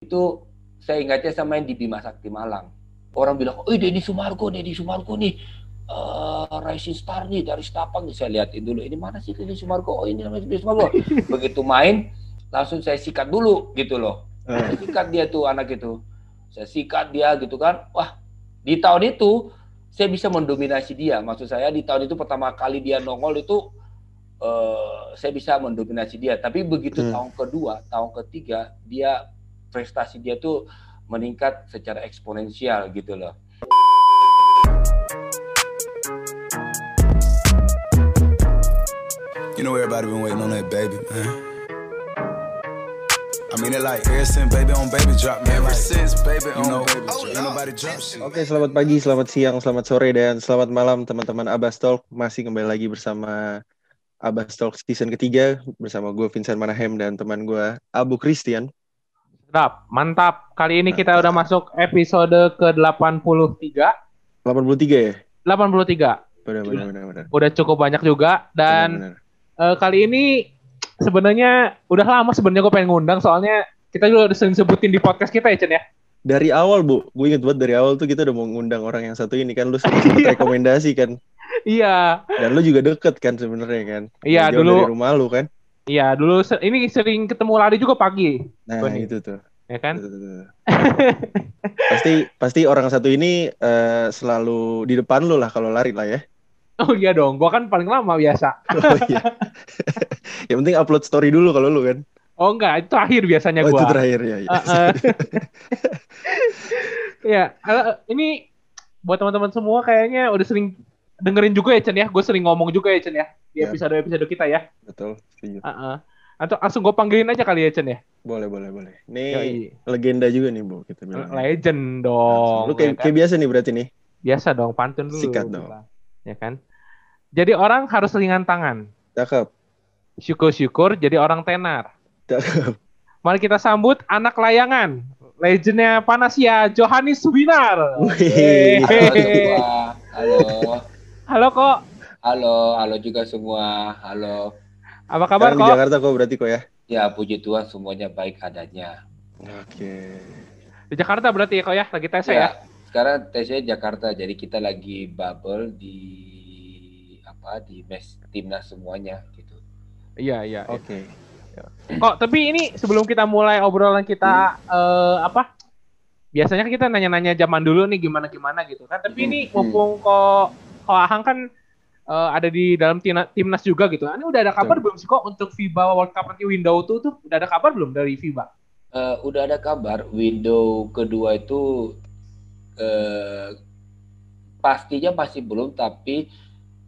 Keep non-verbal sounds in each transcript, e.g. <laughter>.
itu saya ingatnya sama main di Bima Sakti Malang. Orang bilang, oh Deddy Sumargo, Deddy Sumargo nih, uh, Rising Star nih dari Stapang nih. Saya liatin dulu, ini mana sih Deddy Sumargo? Oh ini namanya Deddy Sumargo. <laughs> Begitu main, langsung saya sikat dulu gitu loh. Saya sikat dia tuh anak itu. Saya sikat dia gitu kan. Wah, di tahun itu saya bisa mendominasi dia. Maksud saya di tahun itu pertama kali dia nongol itu uh, saya bisa mendominasi dia. Tapi begitu hmm. tahun kedua, tahun ketiga dia prestasi dia tuh meningkat secara eksponensial gitu loh. You know everybody been waiting on that baby, man. I mean it like ever since baby on baby drop man. Ever since baby on know, baby drop. nobody drop shit. Oke, okay, selamat pagi, selamat siang, selamat sore dan selamat malam teman-teman Abbas Talk. Masih kembali lagi bersama Abbas Talk season ketiga bersama gue Vincent Manahem dan teman gue Abu Christian. Sedap, mantap. Kali ini kita udah masuk episode ke-83. 83 ya? 83. Benar, benar, benar, benar. Udah cukup banyak juga dan benar, benar. Uh, kali ini sebenarnya udah lama sebenarnya gue pengen ngundang soalnya kita juga udah sering sebutin di podcast kita ya Chen ya. Dari awal bu, gue inget banget dari awal tuh kita udah mau ngundang orang yang satu ini kan lu sempat <laughs> rekomendasi kan. Iya. Dan lu juga deket kan sebenarnya kan. Iya dulu. Dari rumah lu kan. Iya dulu ini sering ketemu lari juga pagi. Nah Bani. itu tuh. Ya kan. pasti pasti orang satu ini uh, selalu di depan lu lah kalau lari lah ya. Oh iya dong, gua kan paling lama biasa. Oh iya. <laughs> yang penting upload story dulu kalau lu kan. Oh enggak, itu akhir biasanya oh, gua. itu terakhir ya. Uh, uh. <laughs> ya, ini buat teman-teman semua kayaknya udah sering dengerin juga ya Chen ya. Gue sering ngomong juga ya Chen ya di episode-episode kita ya. Betul, setuju. Uh, uh. Atau langsung gue panggilin aja kali ya Chen ya. Boleh, boleh, boleh. Ini Yoi. legenda juga nih Bu kita bilang. Legend dong. Lu kayak, ya kan? kayak biasa nih berarti nih. Biasa dong, pantun dulu. Sikat dong. Ya kan? Jadi orang harus ringan tangan. Cakep. Syukur-syukur jadi orang tenar. Cakep. Mari kita sambut anak layangan. Legendnya Panasia, Johannes Winar. Halo Halo. Halo kok. Halo, halo juga semua. Halo. Apa kabar kok? Di Jakarta kok berarti kok ya? Ya, puji Tuhan semuanya baik adanya. Oke. Di Jakarta berarti ya kok ya? Lagi tes ya? ya? Sekarang tesnya Jakarta, jadi kita lagi bubble di apa di mes timnas semuanya gitu. Iya iya. iya. Oke. Okay. Kok tapi ini sebelum kita mulai obrolan kita hmm. uh, apa? Biasanya kita nanya-nanya zaman dulu nih gimana gimana gitu kan. Tapi hmm. ini mumpung kok kok Ahang kan uh, ada di dalam timnas juga gitu. Ini udah ada kabar Betul. belum sih kok untuk FIBA World Cup nanti window tuh tuh udah ada kabar belum dari FIBA? Uh, udah ada kabar window kedua itu uh, pastinya masih belum tapi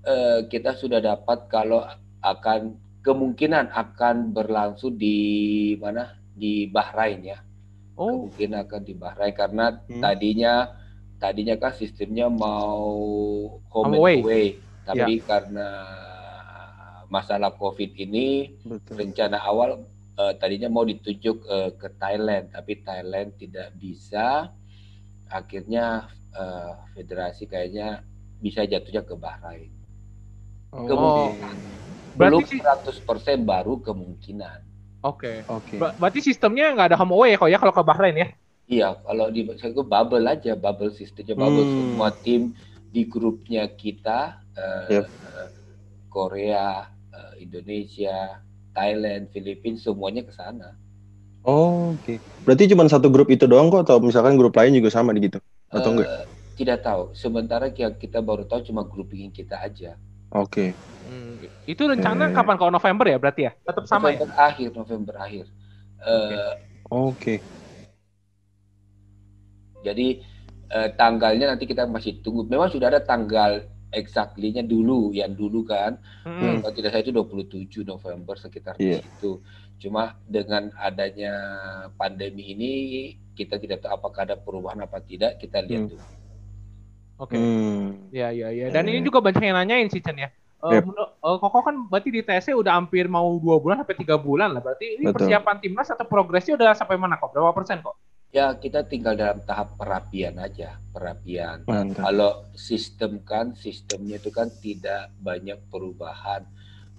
uh, kita sudah dapat kalau akan kemungkinan akan berlangsung di mana di Bahrain ya. Oh. Kemungkinan akan di Bahrain karena hmm. tadinya tadinya kan sistemnya mau home away. away, tapi ya. karena masalah COVID ini Betul. rencana awal uh, tadinya mau ditunjuk uh, ke Thailand, tapi Thailand tidak bisa. Akhirnya uh, federasi kayaknya bisa jatuhnya ke Bahrain. Oh. Kemungkinan. Belum Berarti 100% baru kemungkinan. Oke. Okay. Oke. Okay. berarti sistemnya nggak ada home away ya kok ya kalau ke Bahrain ya? Iya, kalau di saya bubble aja, bubble sistemnya bubble hmm. semua tim di grupnya kita uh, yep. uh, Korea, uh, Indonesia, Thailand, Filipina semuanya ke sana. Oh, oke. Okay. Berarti cuma satu grup itu doang kok atau misalkan grup lain juga sama gitu? Atau uh, enggak? Tidak tahu. Sementara kita baru tahu cuma grouping kita aja. Oke. Okay. Hmm, itu rencana eh. kapan kalau November ya berarti ya? Tetap sama November ya? akhir, November akhir. Oke. Okay. Uh, okay. Jadi uh, tanggalnya nanti kita masih tunggu. Memang sudah ada tanggal exactly-nya dulu, yang dulu kan. Hmm. Kalau tidak saya itu 27 November sekitar yeah. itu. Cuma dengan adanya pandemi ini kita tidak tahu apakah ada perubahan apa tidak, kita lihat hmm. dulu. Oke. Okay. Hmm. Ya, ya, ya. Dan ini juga banyak yang nanyain sih Chen ya. Uh, yep. uh, Koko kan berarti di TSC udah hampir mau dua bulan sampai tiga bulan lah. Berarti ini Betul. persiapan timnas atau progresnya udah sampai mana kok? Berapa persen kok? Ya kita tinggal dalam tahap perapian aja, perapian. Mantap. Kalau sistem kan, sistemnya itu kan tidak banyak perubahan.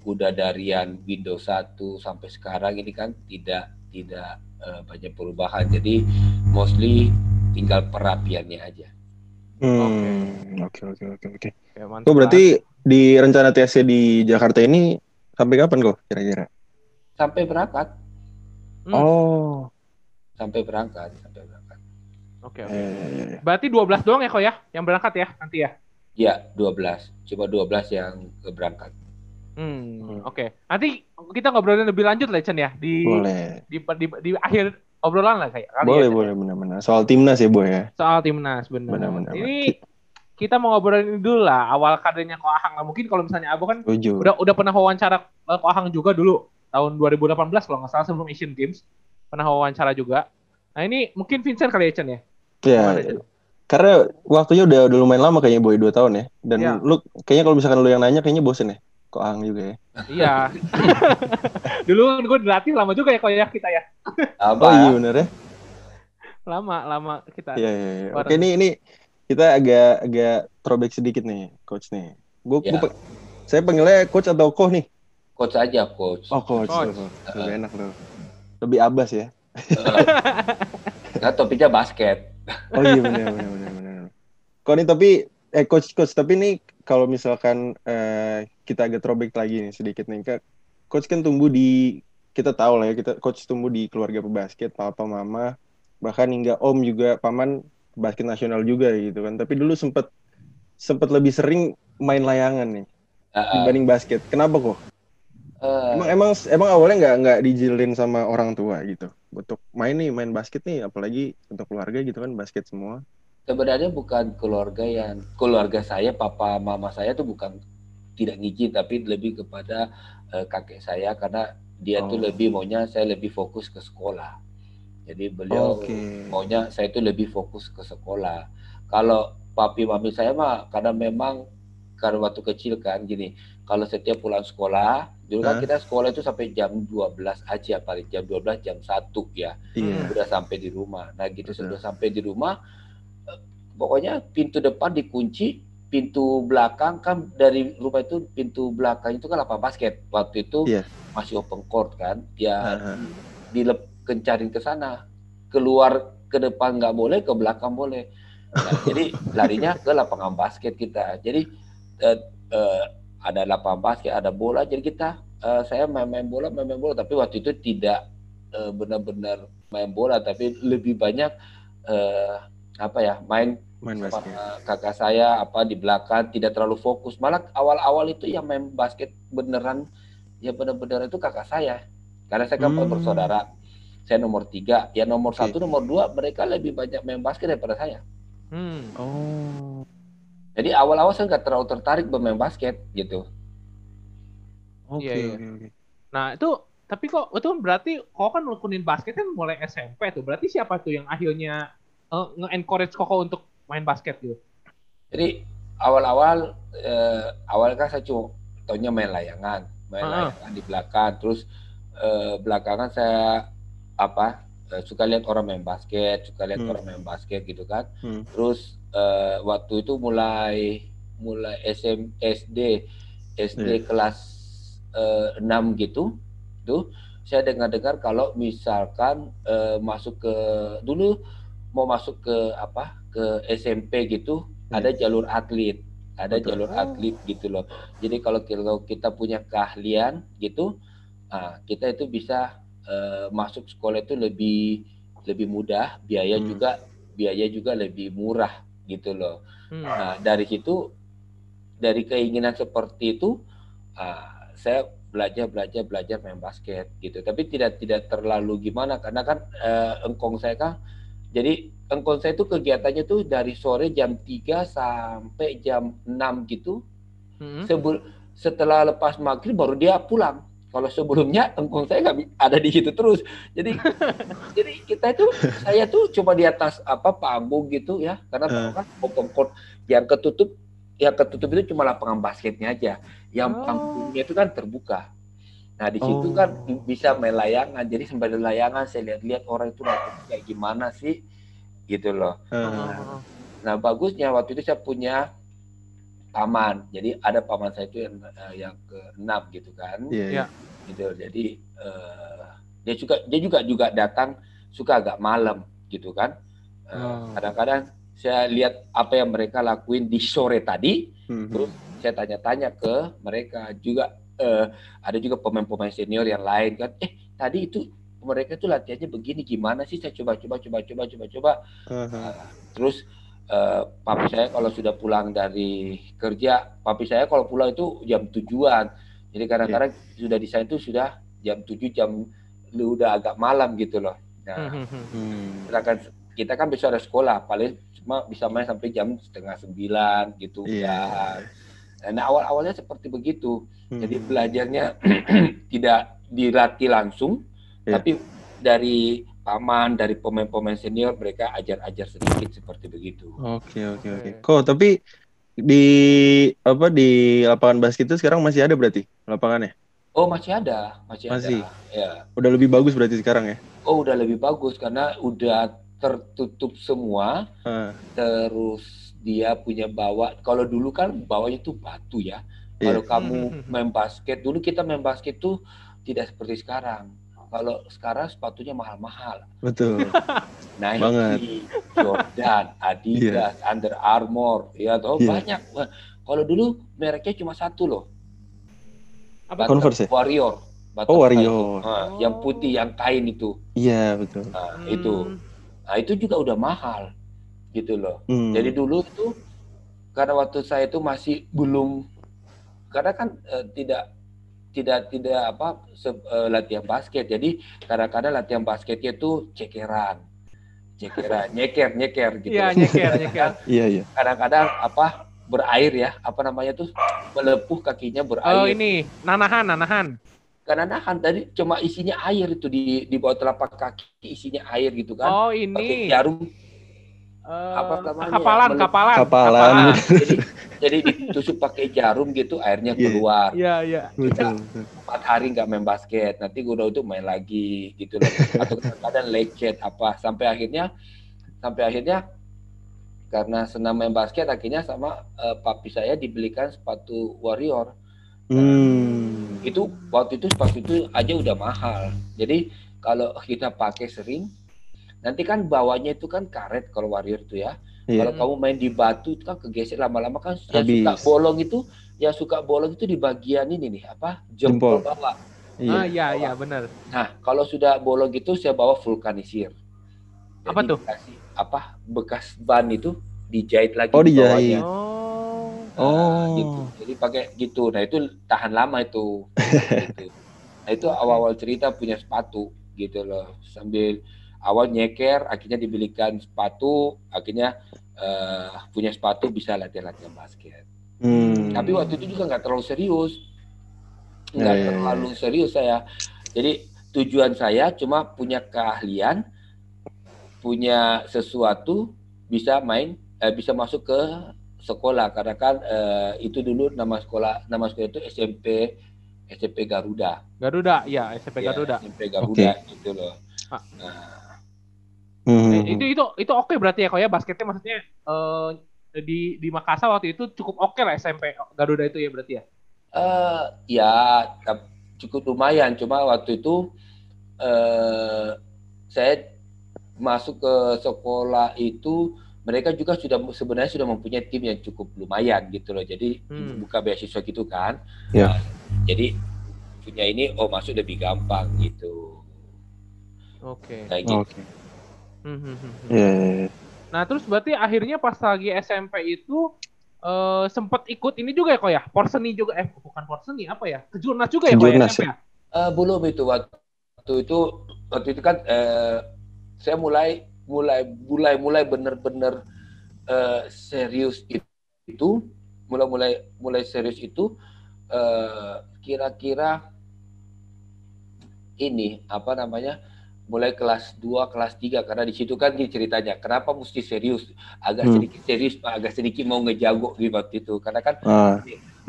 Udah dari yang Windows 1 sampai sekarang ini kan tidak tidak uh, banyak perubahan. Jadi mostly tinggal perapiannya aja. Hmm, oke oke oke oke. Oh berarti di rencana TSC di Jakarta ini sampai kapan kok kira-kira? Sampai berangkat. Hmm. Oh. Sampai berangkat, sampai berangkat. Oke. Okay, okay. Eh, iya, iya. Berarti 12 doang ya kok ya yang berangkat ya nanti ya? Iya, 12. Cuma 12 yang berangkat. Hmm, hmm, oke. Okay. Nanti kita ngobrolin lebih lanjut lah Chen ya di boleh. Di, di, di, di akhir obrolan lah kayak. Boleh, ya, boleh benar-benar. Soal timnas ya, Boy ya. Soal timnas benar. Benar-benar. Ini kita mau ngobrolin dulu lah awal kadernya Ko Ahang lah. Mungkin kalau misalnya Abu kan Tujuh. udah udah pernah wawancara eh, Ko Ahang juga dulu tahun 2018 kalau nggak salah sebelum Asian Games pernah wawancara juga. Nah ini mungkin Vincent kali ya Chen ya. Iya. Karena waktunya udah udah lumayan lama kayaknya boy dua tahun ya. Dan ya. lu kayaknya kalau misalkan lu yang nanya kayaknya bosen ya. Kok Ahang juga ya. Iya. dulu kan gue dilatih lama juga ya kok ya kita ya. Apa? Oh iya bener ya. Lama lama kita. Iya iya. iya. Oke ini ini kita agak agak throwback sedikit nih coach nih. Gue ya. saya panggilnya coach atau koh nih? Coach aja coach. Oh coach. coach. Lebih uh. enak loh. Lebih abas ya. nah topiknya basket. oh iya benar benar benar benar. Kok nih tapi eh coach coach tapi nih kalau misalkan eh, kita agak throwback lagi nih sedikit nih kak. Coach kan tumbuh di kita tahu lah ya kita coach tumbuh di keluarga pebasket papa mama bahkan hingga om juga paman basket nasional juga gitu kan. Tapi dulu sempet sempet lebih sering main layangan nih uh, uh. dibanding basket. Kenapa kok? Uh, emang emang emang awalnya nggak nggak dijilin sama orang tua gitu untuk main nih main basket nih apalagi untuk keluarga gitu kan basket semua sebenarnya bukan keluarga yang keluarga saya papa mama saya tuh bukan tidak ngizin tapi lebih kepada uh, kakek saya karena dia oh. tuh lebih maunya saya lebih fokus ke sekolah jadi beliau okay. maunya saya itu lebih fokus ke sekolah. Kalau papi mami saya mah karena memang karena waktu kecil kan gini, kalau setiap pulang sekolah, dulu kan kita sekolah itu sampai jam 12 aja paling jam 12 jam 1 ya. Yeah. Udah sampai di rumah. Nah, gitu Betul. sudah sampai di rumah eh, pokoknya pintu depan dikunci, pintu belakang kan dari rumah itu pintu belakang itu kan lapangan basket. Waktu itu yeah. masih open court kan. Ya uh -huh. dilep kencarin ke sana keluar ke depan nggak boleh ke belakang boleh nah, jadi <laughs> larinya ke lapangan basket kita jadi uh, uh, ada lapangan basket ada bola. Jadi kita uh, saya main-main bola main-main bola. Tapi waktu itu tidak uh, benar-benar main bola. Tapi lebih banyak uh, apa ya main main basket. kakak saya apa di belakang tidak terlalu fokus. Malah awal-awal itu yang main basket beneran ya benar-benar itu kakak saya. Karena saya kan hmm. bersaudara. Saya nomor tiga. Ya nomor okay. satu nomor dua mereka lebih banyak main basket daripada saya. Hmm. oh jadi awal-awal saya nggak terlalu tertarik bermain basket gitu. Oke okay, iya. okay, nah itu tapi kok itu berarti kok kan nekunin basket kan mulai SMP tuh. Berarti siapa tuh yang akhirnya uh, nge-encourage koko untuk main basket gitu jadi awal-awal uh, awal kan saya cuma taunya main layangan. Main uh -huh. layangan di belakang. Terus uh, belakangan saya apa uh, suka lihat orang main basket, suka lihat hmm. orang main basket gitu kan. Hmm. Terus uh, waktu itu mulai mulai SM SD SD hmm. kelas uh, eh, 6 gitu, tuh saya dengar-dengar kalau misalkan uh, masuk ke dulu mau masuk ke apa ke SMP gitu hmm. ada jalur atlet ada Betul. jalur atlet gitu loh jadi kalau kita punya keahlian gitu nah, kita itu bisa uh, masuk sekolah itu lebih lebih mudah, biaya hmm. juga biaya juga lebih murah gitu loh. Hmm. Nah dari situ dari keinginan seperti itu uh, saya belajar belajar belajar main basket gitu. Tapi tidak tidak terlalu gimana karena kan uh, engkong saya kan jadi engkong saya itu kegiatannya tuh dari sore jam 3 sampai jam 6 gitu. Hmm. Sebul setelah lepas maghrib baru dia pulang kalau sebelumnya tengkung saya nggak ada di situ terus. Jadi <laughs> jadi kita itu saya tuh coba di atas apa panggung gitu ya karena uh. kan open court yang ketutup yang ketutup itu cuma lapangan basketnya aja. Yang oh. panggungnya itu kan terbuka. Nah di situ kan oh. kan bisa main layangan. Jadi sembari layangan saya lihat-lihat orang itu kayak gimana sih gitu loh. Uh. Nah bagusnya waktu itu saya punya paman. Jadi ada paman saya itu yang uh, yang keenam gitu kan. Iya. Yeah, yeah. Gitu. Jadi uh, dia juga dia juga juga datang suka agak malam gitu kan. Eh, Oh. Kadang-kadang saya lihat apa yang mereka lakuin di sore tadi, Mhm. terus saya tanya-tanya ke mereka juga eh, ada juga pemain-pemain senior yang lain kan, eh tadi itu mereka itu latihannya begini gimana sih? Saya coba coba coba coba coba coba Aha. Terus eh, papi saya kalau sudah pulang dari kerja, papi saya kalau pulang itu jam tujuan. Jadi kadang-kadang sudah di sana itu sudah jam 7 jam lu udah agak malam gitu loh. Nah, Hmm, hmm, hmm. Hmm. sedangkan kita kan besok ada sekolah, paling cuma bisa main sampai jam setengah sembilan gitu. Kan. Nah awal-awalnya seperti begitu. Hmm. Jadi belajarnya <clears throat> tidak dilatih langsung, Iya. tapi dari paman, dari pemain-pemain senior mereka ajar-ajar sedikit seperti begitu. Oke oke oke. Oke. Kok tapi di apa di lapangan basket itu sekarang masih ada berarti lapangannya? Oh masih ada, masih, Masih? ada. Ya. Udah lebih bagus berarti sekarang ya? Oh udah lebih bagus karena udah tertutup semua, Ah, terus dia punya bawa. Kalau dulu kan bawahnya tuh batu ya. Iya. Kalau kamu Hmm. main basket, dulu kita main basket tuh tidak seperti sekarang. Kalau sekarang sepatunya mahal-mahal. betul. <laughs> Nike, Banget. Jordan, Adidas, Under Armour, ya toh Iya. banyak. Kalau dulu mereknya cuma satu loh. Apa? Button Converse ya? Warrior. Oh Wario. Nah, yang putih, yang kain itu. Iya betul. Nah, Hmm. itu. Nah, itu juga udah mahal. Gitu loh. Hmm. Jadi dulu itu karena waktu saya itu masih belum karena kan eh, tidak tidak tidak apa se- eh, latihan basket. Jadi kadang-kadang latihan basketnya itu cekeran. Cekeran, <laughs> nyeker, nyeker gitu. Iya, nyeker, nyeker. <laughs> Iya iya. Kadang-kadang apa berair ya, apa namanya tuh melepuh kakinya berair. Oh ini nanahan, nanahan. Karena nahan tadi cuma isinya air itu di di bawah telapak kaki isinya air gitu kan. Oh Pakai ini. jarum Eh, apa namanya? kapalan, Meluk- kapalan, Kapalan. <laughs> jadi jadi ditusuk pakai jarum gitu airnya Iya. keluar Iya, iya. Betul. betul. empat hari nggak main basket nanti gue udah itu main lagi gitu loh atau kadang lecet apa sampai akhirnya sampai akhirnya karena senang main basket akhirnya sama eh, papi saya dibelikan sepatu warrior Hmm. itu waktu itu sepatu itu aja udah mahal jadi kalau kita pakai sering nanti kan bawahnya itu kan karet kalau warrior itu ya Iya. Kalau kamu main di batu itu kan kegeser lama-lama kan yang Habis. suka bolong itu yang suka bolong itu di bagian ini nih apa jempol, Jempol. bawah. Iya. Ah iya, iya benar. Nah kalau sudah bolong gitu saya bawa vulkanisir. Apa tuh? dikasih apa bekas ban itu dijahit lagi Oh, di dijahit. bawahnya. Oh. Nah, Oh. gitu. Jadi pakai gitu. Nah itu tahan lama itu. gitu. <laughs> Nah itu awal-awal cerita punya sepatu gitu loh. Sambil awal nyeker, akhirnya dibelikan sepatu, akhirnya eh, punya sepatu bisa latihan-latihan basket. Hmm. Tapi waktu itu juga nggak terlalu serius, nggak Ya, ya, ya. terlalu serius saya. Jadi tujuan saya cuma punya keahlian, punya sesuatu bisa main, eh, bisa masuk ke sekolah karena kan eh, itu dulu nama sekolah nama sekolah itu SMP SMP Garuda. Garuda, iya SMP Ya, Garuda. SMP Garuda gitu loh. Ah. Nah, Hmm. Eh, itu itu itu oke berarti ya kok ya basketnya maksudnya eh, di di Makassar waktu itu cukup oke lah SMP Garuda itu ya berarti ya. Eh, ya cukup lumayan. Cuma waktu itu eh, saya masuk ke sekolah itu mereka juga sudah sebenarnya sudah mempunyai tim yang cukup lumayan gitu loh. Jadi Hmm. buka beasiswa gitu kan. Ya. Nah, jadi punya ini oh masuk lebih gampang gitu. Oke. Kayak gitu. Oke. Hmm, hmm, hmm. Iya, iya, iya. Nah terus berarti akhirnya pas lagi SMP itu eh sempet ikut ini juga ya kok ya porseni juga eh bukan porseni apa ya kejurnas juga ya kok ya Kejurnas, SMP ya. Eh, belum itu waktu itu waktu itu kan eh, saya mulai mulai mulai mulai bener-bener eh, serius it- itu mulai mulai mulai serius itu eh, kira-kira ini apa namanya mulai kelas 2 kelas 3 karena di situ kan ceritanya kenapa mesti serius agak Hmm. sedikit serius agak sedikit mau ngejago gitu waktu itu karena kan Ah,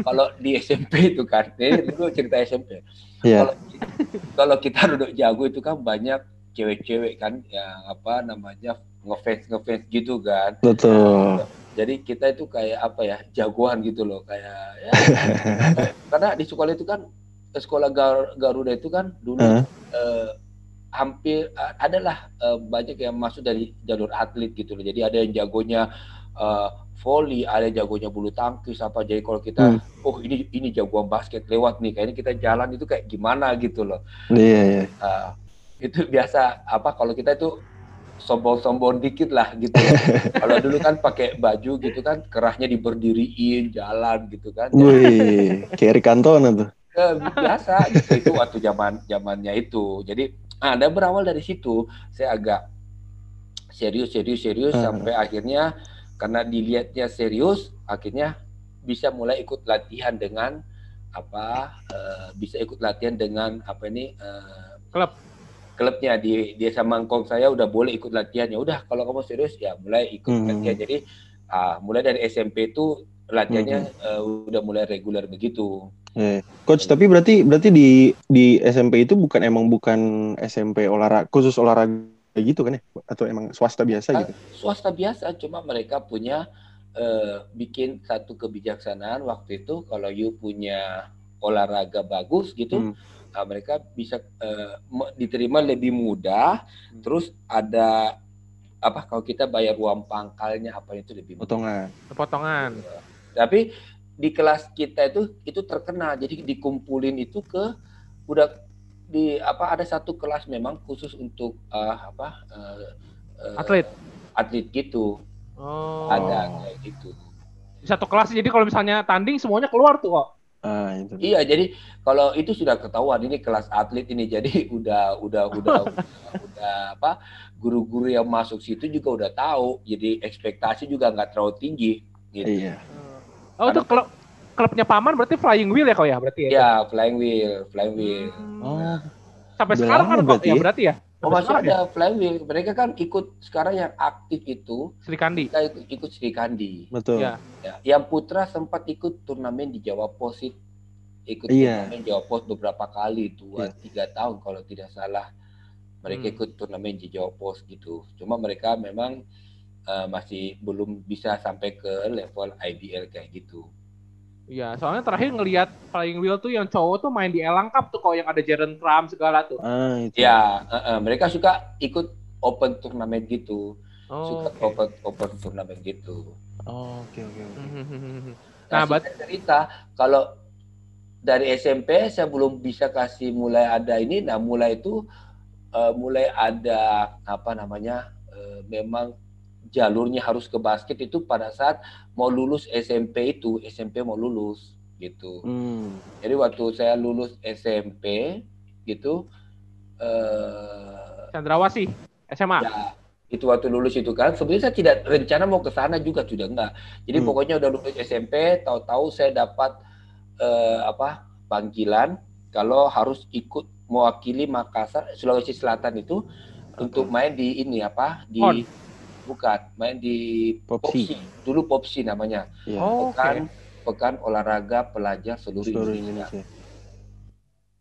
kalau di SMP itu kan ini dulu cerita SMP iya. kalau kalau kita duduk jago itu kan banyak cewek-cewek kan yang apa namanya ngefans ngefans gitu kan Betul. jadi kita itu kayak apa ya jagoan gitu loh kayak ya <laughs> karena di sekolah itu kan sekolah Gar- Garuda itu kan dulu Hah? eh, hampir uh, adalah uh, banyak yang masuk dari jalur atlet gitu loh. Jadi ada yang jagonya uh, volley, ada yang jagonya bulu tangkis apa. Jadi kalau kita hmm. oh ini ini jagoan basket lewat nih, kayaknya kita jalan itu kayak gimana gitu loh. Iya, iya. Uh, itu biasa apa kalau kita itu sombong-sombong dikit lah gitu. <laughs> kalau dulu kan pakai baju gitu kan kerahnya diberdiriin jalan gitu kan. Wih, kayak Cantona tuh. biasa gitu itu waktu zaman zamannya itu. Jadi ada berawal dari situ saya agak serius serius serius uh. sampai akhirnya karena dilihatnya serius akhirnya bisa mulai ikut latihan dengan apa uh, bisa ikut latihan dengan apa ini uh, klub klubnya di dia sama Kong saya udah boleh ikut latihan ya udah kalau kamu serius ya mulai ikut hmm. latihan jadi uh, mulai dari SMP itu latihannya hmm. uh, udah mulai reguler begitu. Eh, coach tapi berarti berarti di di SMP itu bukan emang bukan SMP olahraga khusus olahraga gitu kan ya atau emang swasta biasa gitu? Swasta biasa cuma mereka punya uh, bikin satu kebijaksanaan waktu itu kalau you punya olahraga bagus gitu. Hmm uh, mereka bisa uh, diterima lebih mudah. Hmm. Terus ada apa kalau kita bayar uang pangkalnya apa itu lebih mudah. potongan. Potongan. Uh, tapi di kelas kita itu itu terkenal. Jadi dikumpulin itu ke udah di apa ada satu kelas memang khusus untuk uh, apa uh, uh, atlet atlet gitu. Oh. Ada kayak gitu. Satu kelas jadi kalau misalnya tanding semuanya keluar tuh kok. Ah, itu. Iya, jadi kalau itu sudah ketahuan ini kelas atlet ini jadi <laughs> udah udah udah udah, <laughs> udah apa guru-guru yang masuk situ juga udah tahu. Jadi ekspektasi juga nggak terlalu tinggi gitu. Iya. Oh, itu klub klubnya Paman berarti Flying Wheel ya kau ya berarti ya? Iya, Flying Wheel, Flying Wheel. Hmm. Oh. Sampai sekarang kan kok ya berarti ya? Oh masih ada ya? Flying Wheel. Mereka kan ikut sekarang yang aktif itu Sri Kandi. Kita ikut, ikut Sri Kandi. Betul. Ya. ya. Yang putra sempat ikut turnamen di Jawa Pos ikut iya. turnamen Jawa Pos beberapa kali dua iya. tiga tahun kalau tidak salah mereka hmm. ikut turnamen di Jawa Pos gitu. Cuma mereka memang uh, masih belum bisa sampai ke level IBL kayak gitu. Iya, soalnya terakhir ngelihat Flying Wheel tuh yang cowok tuh main di Elang Cup tuh kalau yang ada Jaren Trump segala tuh. Ah, itu. Ya, uh, uh, mereka suka ikut open turnamen gitu. Oh, suka okay. open open turnamen gitu. Oh, oke oke oke. Nah, nah cerita kalau dari SMP saya belum bisa kasih mulai ada ini, nah mulai itu uh, mulai ada apa namanya uh, memang jalurnya harus ke basket itu pada saat mau lulus SMP itu SMP mau lulus gitu. Hmm. Jadi waktu saya lulus SMP gitu. Uh, Chandrawasi SMA. Ya, itu waktu lulus itu kan sebenarnya saya tidak rencana mau ke sana juga sudah enggak. Jadi hmm. pokoknya udah lulus SMP, tahu-tahu saya dapat uh, apa panggilan kalau harus ikut mewakili Makassar Sulawesi Selatan itu untuk main di ini apa di On bukan main di Popsi, Popsi. dulu Popsi namanya. Yeah. oh, pekan okay. pekan olahraga pelajar seluruh, seluruh Indonesia. Indonesia.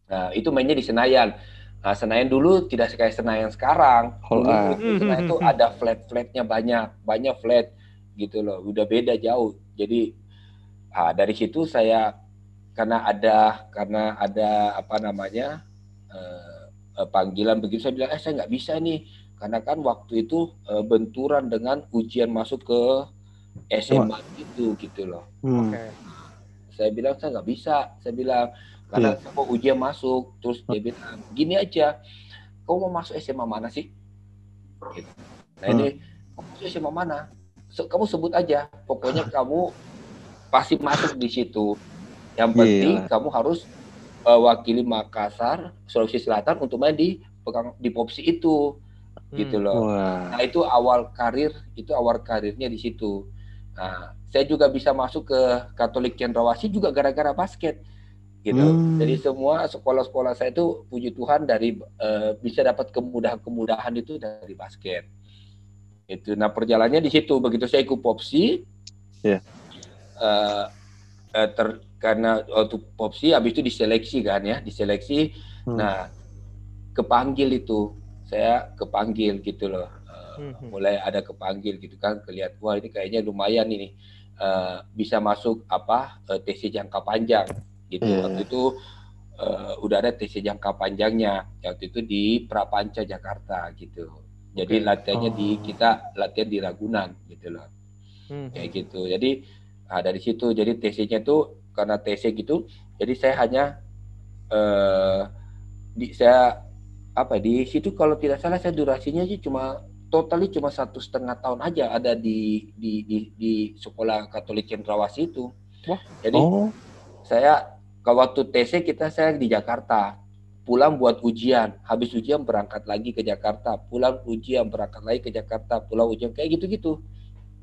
Nah itu mainnya di Senayan. Nah Senayan dulu tidak kayak Senayan sekarang. Dulu itu Senayan itu ada flat flatnya banyak banyak flat gitu loh. Udah beda jauh. Jadi nah, dari situ saya karena ada karena ada apa namanya uh, panggilan begitu saya bilang eh saya nggak bisa nih karena kan waktu itu uh, benturan dengan ujian masuk ke SMA oh. itu gitu loh. Hmm. Okay. Saya bilang saya nggak bisa. Saya bilang karena yeah. saya mau ujian masuk. Terus dia bilang gini aja, kamu mau masuk SMA mana sih? Gitu. Nah hmm. ini kamu masuk SMA mana? So, kamu sebut aja. Pokoknya <laughs> kamu pasti masuk di situ. Yang penting yeah. kamu harus uh, wakili Makassar, Sulawesi Selatan untuk main di di Popsi itu gitu hmm. loh. Wah. Nah itu awal karir, itu awal karirnya di situ. Nah, saya juga bisa masuk ke Katolik Cendrawasih juga gara-gara basket, gitu. Hmm. Jadi semua sekolah-sekolah saya itu puji Tuhan dari uh, bisa dapat kemudahan-kemudahan itu dari basket. Itu. Nah perjalanannya di situ. Begitu saya ikut Popsi, yeah. uh, uh, ter, karena waktu Popsi, habis itu diseleksi kan ya, diseleksi. Hmm. Nah kepanggil itu saya kepanggil gitu loh uh, mulai ada kepanggil gitu kan kelihat wah ini kayaknya lumayan ini uh, bisa masuk apa uh, TC jangka panjang gitu yeah. waktu itu uh, udah ada TC jangka panjangnya waktu itu di Prapanca Jakarta gitu. Jadi Oke. latihannya Oh. di kita latihan di Ragunan gitu loh. Hmm. Kayak gitu. Jadi ah, dari situ jadi TC-nya tuh karena TC gitu, jadi saya hanya eh di saya apa di situ kalau tidak salah saya durasinya sih cuma totally cuma satu setengah tahun aja ada di di di, di sekolah Katolik Cendrawasih itu. Wah. Jadi Oh, saya kalau waktu TC kita saya di Jakarta pulang buat ujian habis ujian berangkat lagi ke Jakarta pulang ujian berangkat lagi ke Jakarta pulang ujian kayak gitu-gitu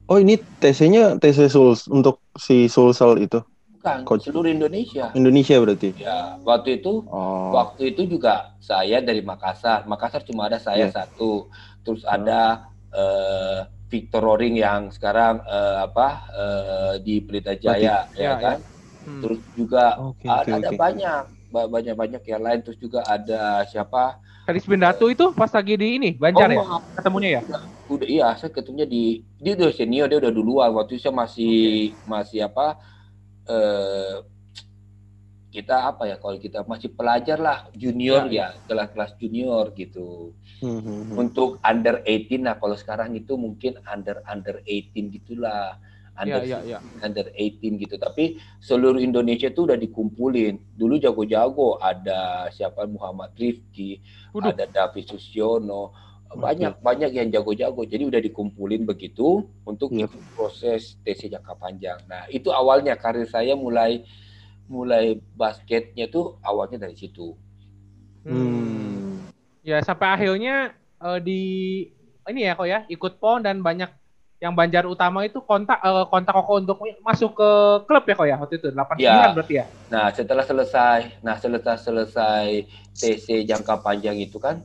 oh ini TC-nya TC Suls untuk si Sulsel itu bukan Coach. seluruh Indonesia Indonesia berarti. ya waktu itu Oh. waktu itu juga saya dari Makassar Makassar cuma ada saya Iya. satu terus ada eh, Victor Roring yang sekarang eh, apa eh, di Pelita Jaya Iya, ya kan Hmm. terus juga Oke, ada, oke, ada oke. banyak ba- banyak-banyak yang lain terus juga ada siapa Felis Bendatu itu pas lagi di ini Banjar ya Oh, ketemunya ya. udah iya saya ketemunya di dia udah senior dia udah duluan waktu itu saya masih masih apa eh kita apa ya kalau kita masih pelajar lah junior ya kelas-kelas junior gitu. Hmm, hmm, hmm. untuk under 18 nah kalau sekarang itu mungkin under under 18 gitulah. Under iya iya. under 18 gitu. Tapi seluruh Indonesia itu udah dikumpulin. Dulu jago-jago ada siapa Muhammad Rifki ada David Susiono banyak banyak yang jago-jago jadi udah dikumpulin begitu untuk Yep. ikut proses TC jangka panjang nah itu awalnya karir saya mulai mulai basketnya tuh awalnya dari situ Hmm. Ya sampai akhirnya eh, di ini ya kok ya ikut pon dan banyak yang Banjar Utama itu kontak eh, kontak kok untuk masuk ke klub ya kok ya waktu itu 89 Ya. berarti ya. Nah, setelah selesai, nah setelah selesai TC jangka panjang itu kan,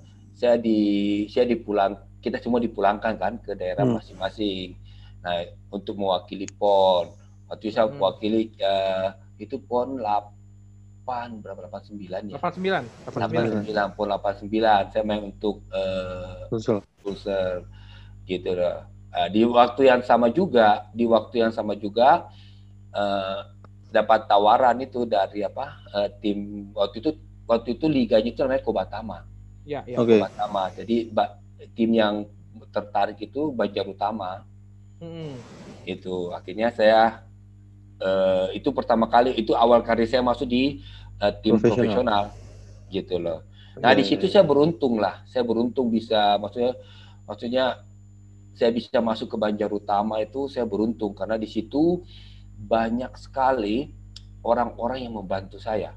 saya di saya dipulang, kita semua dipulangkan kan ke daerah Hmm. masing-masing. Nah, untuk mewakili PON. Waktu itu saya Hmm. mewakili eh, itu PON 8 berapa 89 ya? 89. 89. 89, PON 89. Saya main untuk eh, Sulsel. Pulsar gitu loh. Eh, di waktu yang sama juga, di waktu yang sama juga eh, dapat tawaran itu dari apa eh, tim waktu itu waktu itu liganya itu namanya Kobatama. Iya iya. Oke. Kobatama. Jadi tim yang tertarik itu Banjar Utama Hmm. itu akhirnya saya eh, itu pertama kali itu awal karir saya masuk di eh, tim Profesional. profesional gitu loh. Nah di situ saya beruntung lah, saya beruntung bisa maksudnya maksudnya saya bisa masuk ke Banjar Utama itu saya beruntung karena di situ banyak sekali orang-orang yang membantu saya,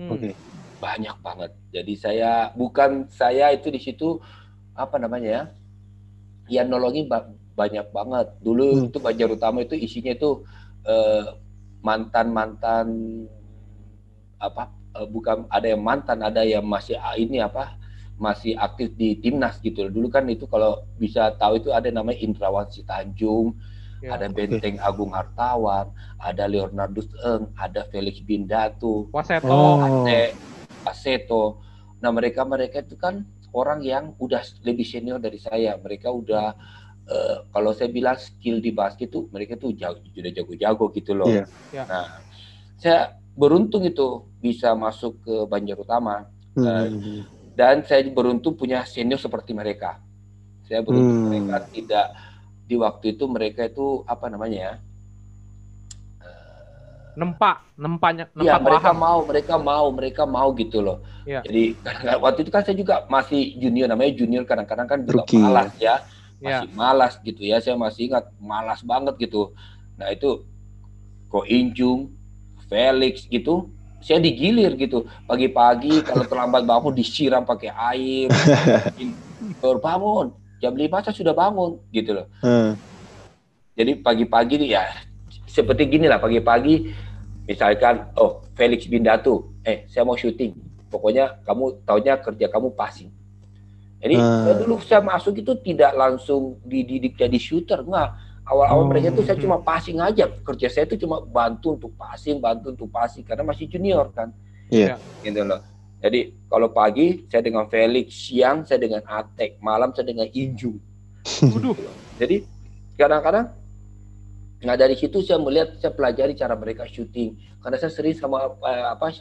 Hmm. Oke. Banyak banget. Jadi saya bukan saya itu di situ apa namanya ya, ya nolongin ba- banyak banget. Dulu Hmm. itu Banjar Utama itu isinya itu eh, mantan-mantan apa eh, bukan ada yang mantan, ada yang masih ah, ini apa masih aktif di timnas gitu. Dulu kan itu kalau bisa tahu itu ada namanya Indrawan Sitanjung, Ya. ada Benteng Agung Hartawan, ada Leonardus Eng, ada Felix Bindatu, Waseto. Oh. Ate, Aseto. Nah mereka mereka itu kan orang yang udah lebih senior dari saya. Mereka udah eh, kalau saya bilang skill di basket itu mereka tuh jago, sudah jago-jago gitu loh. Iya. Ya. Nah saya beruntung itu bisa masuk ke Banjar Utama Hmm. dan saya beruntung punya senior seperti mereka. Saya beruntung Hmm. mereka tidak di waktu itu mereka itu apa namanya ya? Nempa, nempanya, nempa Iya mereka paham. mau, mereka mau, mereka mau gitu loh. Iya. Jadi waktu itu kan saya juga masih junior, namanya junior kadang-kadang kan juga Rookie. malas ya, Ya. masih malas gitu ya. Saya masih ingat malas banget gitu. Nah itu Ko Injung, Felix gitu, saya digilir gitu. Pagi-pagi kalau terlambat bangun disiram pakai air, <laughs> baru bangun. Jam 5 saya sudah bangun gitu loh. Hmm. Jadi pagi-pagi nih ya seperti gini lah pagi-pagi misalkan oh Felix Bindatu eh saya mau syuting pokoknya kamu taunya kerja kamu passing jadi Hmm. saya dulu saya masuk itu tidak langsung dididik jadi shooter enggak awal-awal Oh. mereka tuh saya cuma passing aja kerja saya itu cuma bantu untuk passing bantu untuk passing karena masih junior kan Iya. gitu loh jadi kalau pagi saya dengan Felix siang saya dengan Atek malam saya dengan Waduh. <laughs> jadi kadang-kadang nah dari situ saya melihat saya pelajari cara mereka syuting karena saya sering sama eh, apa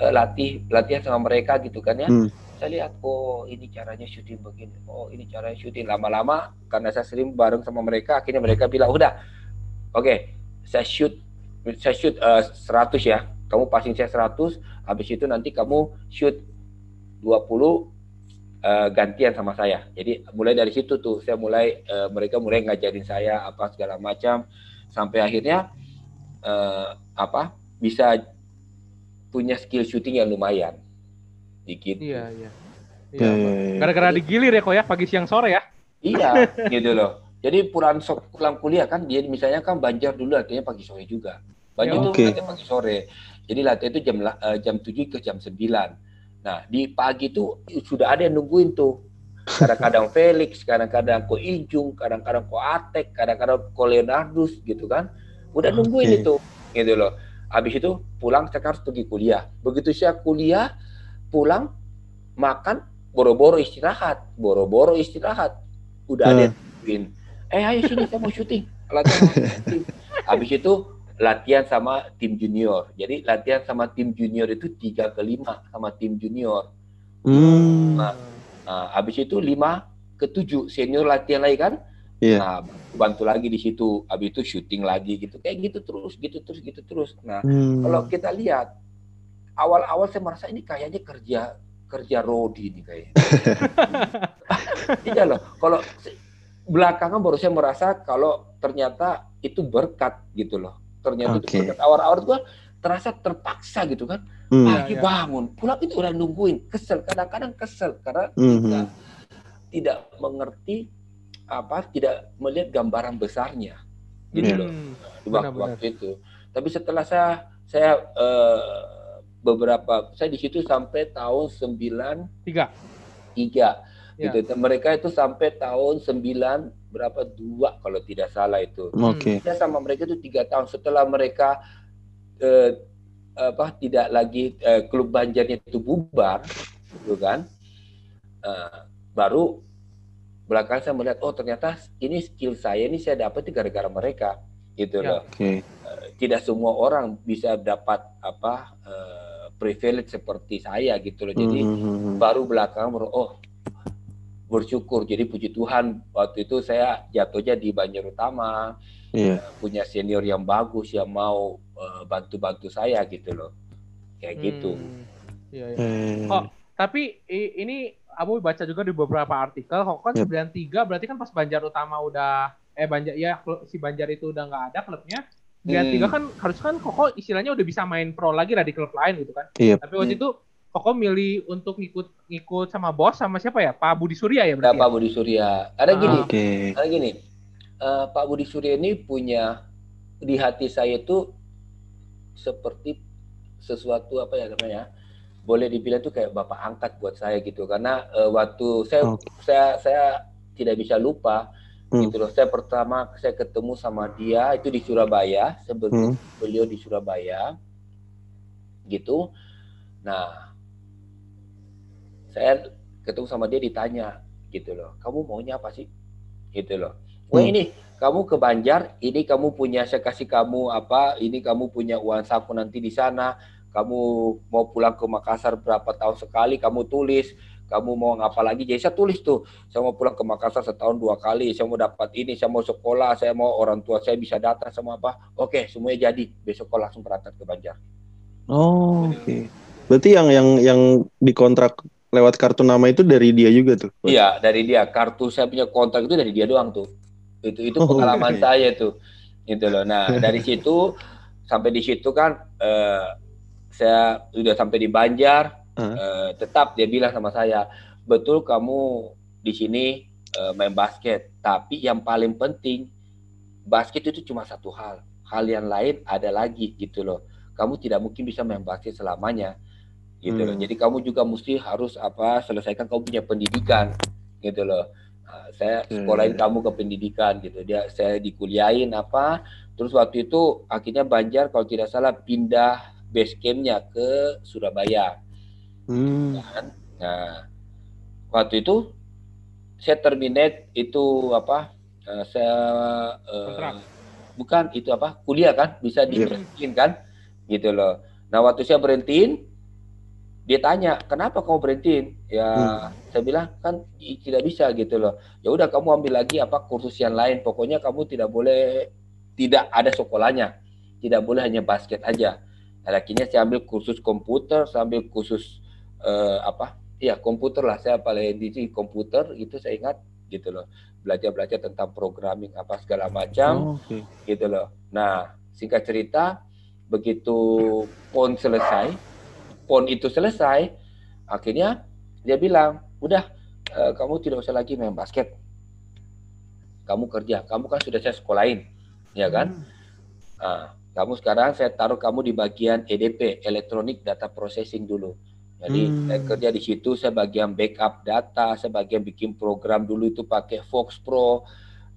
uh, latih latihan sama mereka gitu kan ya. Hmm. Saya lihat oh ini caranya syuting begini. Oh ini caranya syuting lama-lama karena saya sering bareng sama mereka akhirnya mereka bilang udah oke okay, saya shoot saya shoot uh, 100 ya. Kamu passing saya 100 habis itu nanti kamu shoot 20 uh, gantian sama saya. Jadi mulai dari situ tuh saya mulai uh, mereka mulai ngajarin saya apa segala macam sampai akhirnya uh, apa bisa punya skill shooting yang lumayan. Dikit. Iya, iya. Ya, ya, ya. Gara-gara digilir ya kok ya pagi siang sore ya. Iya, <laughs> gitu loh. Jadi pulang so- pulang kuliah kan dia misalnya kan Banjar dulu latihannya pagi sore juga. Banjar Ya, itu oke. latihan pagi sore. Jadi latihan itu jam eh, jam 7 ke jam 9. Nah, di pagi itu sudah ada yang nungguin tuh. Kadang-kadang Felix, kadang-kadang Ko Ijung, kadang-kadang Ko Atek, kadang-kadang Ko Leonardus gitu kan. Udah nungguin Oke. itu gitu loh. Habis itu pulang saya harus pergi kuliah. Begitu saya kuliah, pulang makan boro-boro istirahat, boro-boro istirahat. Udah ada yang nungguin. Eh ayo sini saya mau syuting. Latihan mau syuting. Habis itu latihan sama tim junior. Jadi latihan sama tim junior itu tiga ke lima sama tim junior. Hmm. Nah, Nah, habis itu lima ke tujuh senior latihan lagi kan? Iya. Nah, bantu lagi di situ. Habis itu syuting lagi gitu. Kayak gitu terus, gitu terus, gitu terus. Nah, Hmm. kalau kita lihat awal-awal saya merasa ini kayaknya kerja kerja Rodi nih kayaknya. <laughs> iya loh. Kalau belakangan baru saya merasa kalau ternyata itu berkat gitu loh. Ternyata Oke. itu berkat. Awal-awal gua terasa terpaksa gitu kan. Hmm. Pagi Iya, iya. bangun, pulang itu udah nungguin, kesel. Kadang-kadang kesel karena Mhm. tidak tidak mengerti apa, tidak melihat gambaran besarnya. Gitu loh Hmm, di waktu, Benar-benar. waktu itu. Tapi setelah saya saya eh, beberapa saya di situ sampai tahun 93 tiga. Ya. gitu. Mereka itu sampai tahun 9 berapa dua kalau tidak salah itu. Oke. Saya sama mereka itu tiga tahun setelah mereka eh, apa tidak lagi eh, klub Banjarnya itu bubar, gitu kan? Eh, baru belakangan saya melihat oh ternyata ini skill saya ini saya dapat gara-gara mereka gitu Ya. loh Oke. tidak semua orang bisa dapat apa eh, privilege seperti saya gitu loh. Jadi Mhm. baru belakangan baru oh bersyukur. Jadi puji Tuhan waktu itu saya jatuhnya di Banjar Utama Iya. punya senior yang bagus yang mau eh, bantu-bantu saya gitu loh. Kayak gitu. Hmm, Iya, iya. Eh, Oh. Tapi ini Abu baca juga di beberapa artikel, kok kan Yap. 93 berarti kan pas Banjar Utama udah eh Banjar ya si Banjar itu udah nggak ada klubnya. 93 Hmm. kan harus kan Koko istilahnya udah bisa main pro lagi lah di klub lain gitu kan. Iya. Tapi waktu Hmm. itu Koko milih untuk ngikut ngikut sama bos sama siapa ya? Pak Budi Surya ya Nah, berarti. Pak ya? Budi Surya. Ada Ah. gini, Oke. ada gini. Eh, Pak Budi Surya ini punya di hati saya itu seperti sesuatu apa ya namanya? Boleh dibilang tuh kayak bapak angkat buat saya gitu karena eh, waktu saya Oke. saya saya tidak bisa lupa Hmm. gitu loh. Saya pertama saya ketemu sama dia itu di Surabaya, sebelum Hmm. beliau di Surabaya gitu. Nah, saya ketemu sama dia ditanya gitu loh, kamu maunya apa sih? Gitu loh. Wah Hmm. ini kamu ke Banjar, ini kamu punya saya kasih kamu apa? Ini kamu punya uang saku nanti di sana. Kamu mau pulang ke Makassar berapa tahun sekali? Kamu tulis. Kamu mau ngapa lagi? Jadi saya tulis tuh. Saya mau pulang ke Makassar setahun dua kali. Saya mau dapat ini. Saya mau sekolah. Saya mau orang tua saya bisa datang sama apa? Oke, semuanya jadi. Besok kau langsung berangkat ke Banjar. Oh, oke. Berarti yang yang yang dikontrak lewat kartu nama itu dari dia juga tuh. Iya, dari dia. Kartu saya punya kontrak itu dari dia doang tuh. Itu itu Oh, pengalaman oke. saya tuh. Gitu loh. Nah, dari situ sampai di situ kan eh, saya sudah sampai di Banjar. Hah? eh, tetap dia bilang sama saya, betul kamu di sini eh, main basket, tapi yang paling penting basket itu cuma satu hal. Hal yang lain ada lagi gitu loh. Kamu tidak mungkin bisa main basket selamanya gitu loh. Hmm. Jadi kamu juga mesti harus apa selesaikan kamu punya pendidikan gitu loh. Nah, saya sekolahin kamu ke pendidikan gitu. Dia saya dikuliahin apa. Terus waktu itu akhirnya Banjar kalau tidak salah pindah base campnya ke Surabaya Hmm. kan. Nah, waktu itu saya terminate itu apa? eh, saya eh, bukan itu apa? Kuliah kan bisa Iya. diberhentiin kan? Gitu loh. Nah, waktu saya berhentiin dia tanya kenapa kamu berhentiin? Ya hmm. saya bilang kan tidak bisa gitu loh. Ya udah kamu ambil lagi apa kursus yang lain. Pokoknya kamu tidak boleh tidak ada sekolahnya. Tidak boleh hanya basket aja. Nah, akhirnya saya ambil kursus komputer saya ambil kursus uh, apa? Ya komputer lah. Saya paling di komputer itu saya ingat gitu loh. Belajar belajar tentang programming apa segala macam oh, okay. gitu loh. Nah singkat cerita begitu pon selesai pon itu selesai, akhirnya dia bilang, udah uh, kamu tidak usah lagi main basket, kamu kerja, kamu kan sudah saya sekolahin, ya kan? Hmm. Uh, kamu sekarang saya taruh kamu di bagian EDP, Electronic Data Processing dulu. Jadi hmm. saya kerja di situ, saya bagian backup data, saya bagian bikin program dulu itu pakai Fox Pro,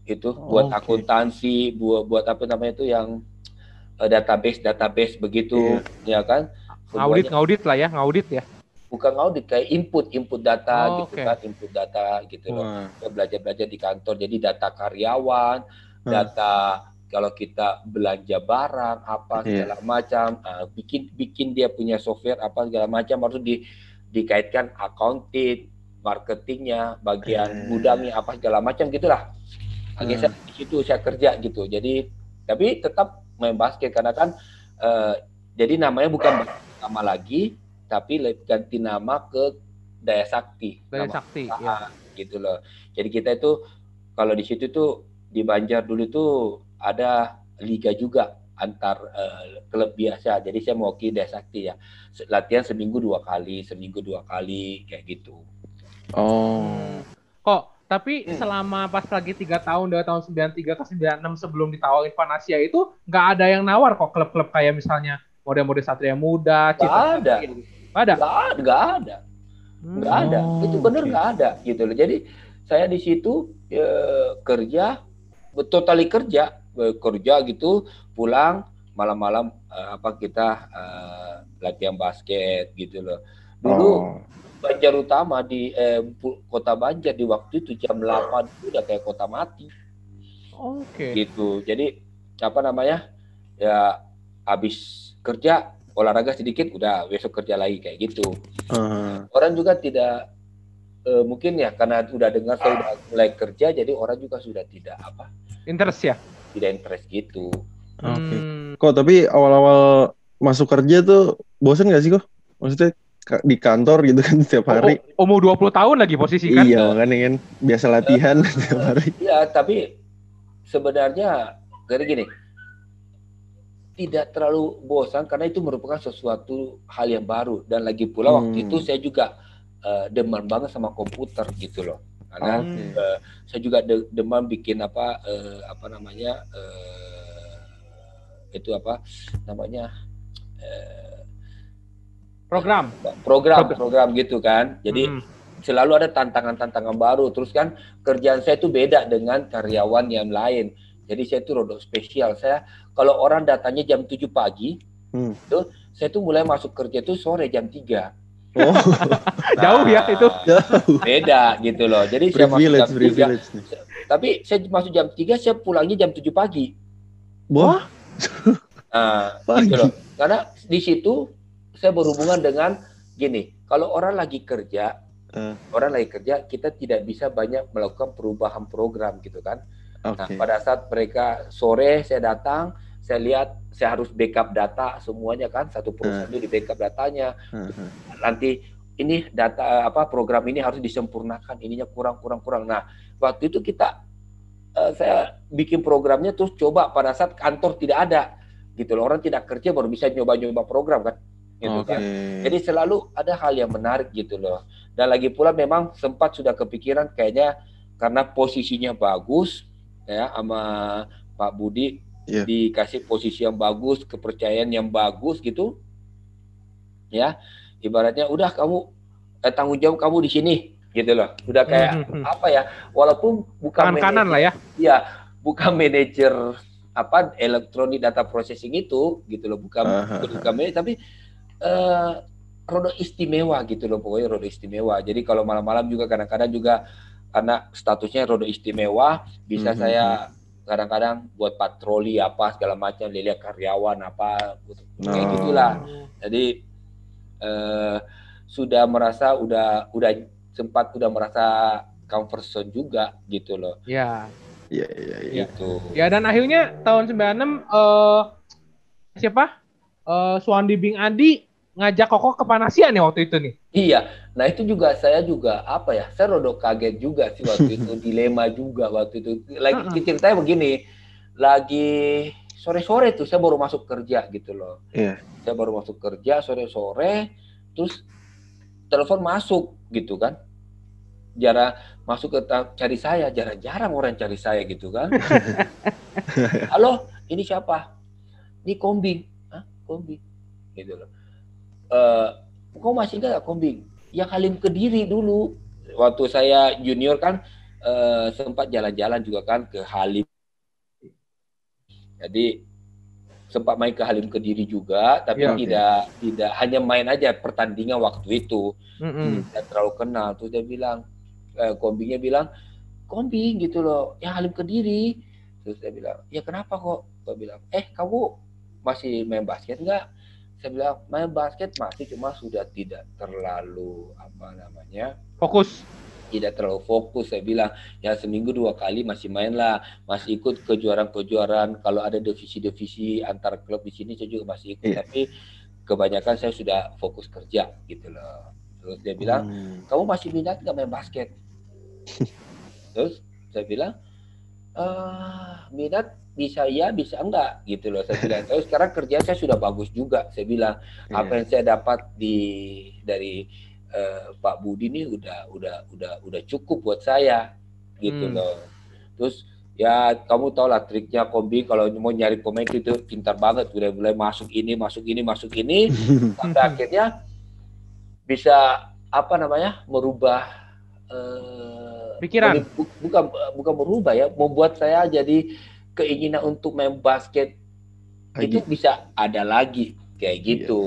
itu oh, buat okay. akuntansi, buat buat apa namanya itu yang uh, database database begitu, yeah. ya kan? Ngaudit, ngaudit lah ya, ngaudit ya. Bukan ngaudit, kayak input, input data oh, gitu okay. kan, input data gitu loh. Belajar-belajar di kantor, jadi data karyawan, hmm. data kalau kita belanja barang apa iya. segala yeah. macam, uh, bikin bikin dia punya software apa segala macam harus di dikaitkan accounting, marketingnya, bagian hmm. gudangnya apa segala macam gitulah. Akhirnya hmm. di situ saya kerja gitu. Jadi tapi tetap main basket karena kan uh, jadi namanya bukan nama lagi, tapi ganti nama ke Daya Sakti. Daya nama Sakti, ya. gitu loh. Jadi kita itu kalau di situ tuh di Banjar dulu tuh ada liga juga antar uh, klub biasa. Jadi saya mewakili Daya Sakti ya. Latihan seminggu dua kali, seminggu dua kali kayak gitu. Oh. Kok tapi hmm. selama pas lagi tiga tahun dari tahun 93 ke 96 sebelum ditawarin Panasia itu nggak ada yang nawar kok klub-klub kayak misalnya model-model Satria Muda, Cita gak ada. Gitu. Gak ada. Gak ada, gak ada. Gak ada. Itu benar okay. gak ada gitu loh. Jadi saya di situ ya, kerja totali kerja, kerja gitu, pulang malam-malam uh, apa kita uh, latihan basket gitu loh. Dulu oh. Banjar Utama di eh, kota Banjar di waktu itu jam 8 itu udah kayak kota mati. Oke. Okay. Gitu. Jadi apa namanya? Ya habis kerja olahraga sedikit udah besok kerja lagi kayak gitu uh. orang juga tidak uh, mungkin ya karena udah dengar saya udah mulai kerja jadi orang juga sudah tidak apa interest ya tidak interest gitu oke okay. hmm. kok tapi awal-awal masuk kerja tuh bosen gak sih kok maksudnya di kantor gitu kan setiap oh, hari. Oh, umur 20 tahun lagi posisi kan? Iya, kan kan biasa latihan uh, setiap hari. Iya, tapi sebenarnya kayak gini, tidak terlalu bosan karena itu merupakan sesuatu hal yang baru dan lagi pula hmm. waktu itu saya juga uh, demam banget sama komputer gitu loh karena okay. uh, eh, saya juga de demam bikin apa uh, apa namanya uh, itu apa namanya uh, program program program gitu kan jadi hmm. selalu ada tantangan-tantangan baru terus kan kerjaan saya itu beda dengan karyawan yang lain jadi saya itu rodok spesial. Saya kalau orang datanya jam 7 pagi, hmm. itu saya tuh mulai masuk kerja itu sore jam 3. Oh. nah, <laughs> jauh ya itu. Jauh. Beda gitu loh. Jadi saya masuk jam privilege 3. Tapi saya masuk jam 3, saya pulangnya jam 7 pagi. Wah. Nah, pagi. gitu loh. Karena di situ saya berhubungan dengan gini, kalau orang lagi kerja, uh. orang lagi kerja, kita tidak bisa banyak melakukan perubahan program gitu kan. Okay. Nah, pada saat mereka sore saya datang, saya lihat saya harus backup data semuanya kan satu perusahaan uh. itu di backup datanya. Uh -huh. Nanti ini data apa program ini harus disempurnakan, ininya kurang kurang kurang. Nah, waktu itu kita uh, saya bikin programnya terus coba pada saat kantor tidak ada gitu loh. Orang tidak kerja baru bisa nyoba-nyoba program kan. Gitu okay. kan. Jadi selalu ada hal yang menarik gitu loh. Dan lagi pula memang sempat sudah kepikiran kayaknya karena posisinya bagus, ya sama Pak Budi yeah. dikasih posisi yang bagus, kepercayaan yang bagus gitu. Ya, ibaratnya udah kamu eh, tanggung jawab kamu di sini gitu loh. Udah kayak mm -hmm. apa ya? Walaupun bukan Tangan kanan lah ya. Iya, bukan manajer apa elektronik data processing itu gitu loh, bukan uh -huh. bukan manajer tapi uh, rodo istimewa gitu loh pokoknya rodo istimewa. Jadi kalau malam-malam juga kadang-kadang juga karena statusnya rodo istimewa bisa mm -hmm. saya hmm. kadang-kadang buat patroli apa segala macam lihat karyawan apa gitu. kayak gitulah jadi eh, sudah merasa udah udah sempat udah merasa comfort zone juga gitu loh. Ya. Iya, iya, iya. Gitu. Ya dan akhirnya tahun 96 eh siapa? Eh Suwandi Bing Adi ngajak Koko ke Panasian ya waktu itu nih. Iya, nah itu juga saya juga apa ya, saya rodok kaget juga sih waktu <laughs> itu, dilema juga waktu itu. Lagi Uh-uh. ceritanya begini, lagi sore-sore tuh saya baru masuk kerja gitu loh. Iya. Saya baru masuk kerja sore-sore, terus telepon masuk gitu kan. Jarang masuk ke cari saya, jarang-jarang orang cari saya gitu kan. <laughs> Halo, ini siapa? Ini Kombing. Hah? Kombing. Gitu loh. Eh, kau masih ingat gak Kombing? Yang Halim Kediri dulu. Waktu saya junior kan eh, sempat jalan-jalan juga kan ke Halim. Jadi sempat main ke Halim Kediri juga, tapi Ya, tidak tidak hanya main aja pertandingan waktu itu Mm-mm. tidak terlalu kenal terus dia bilang eh, kombingnya bilang kombing gitu loh yang Halim Kediri terus dia bilang ya kenapa kok saya bilang eh kamu masih main basket nggak saya bilang main basket masih cuma sudah tidak terlalu apa namanya Fokus. tidak terlalu fokus saya bilang ya seminggu dua kali masih main lah masih ikut kejuaraan-kejuaraan kalau ada divisi-divisi antar klub di sini saya juga masih ikut Iya. tapi kebanyakan saya sudah fokus kerja gitu loh terus dia bilang Hmm. kamu masih minat nggak main basket? <laughs> Terus saya bilang, eh minat bisa ya bisa enggak gitu loh saya bilang. <laughs> Terus sekarang kerja saya sudah bagus juga. Saya bilang apa Iya. yang saya dapat di dari eh, Pak Budi ini udah udah udah udah cukup buat saya gitu Hmm. loh. Terus ya kamu tau lah triknya kombi kalau mau nyari pemain itu pintar banget udah mulai masuk ini masuk ini masuk ini <laughs> sampai akhirnya bisa apa namanya merubah eh, Pikiran. bu- bukan bukan merubah ya membuat saya jadi keinginan untuk main basket itu Lagi. bisa ada lagi kayak Iya. gitu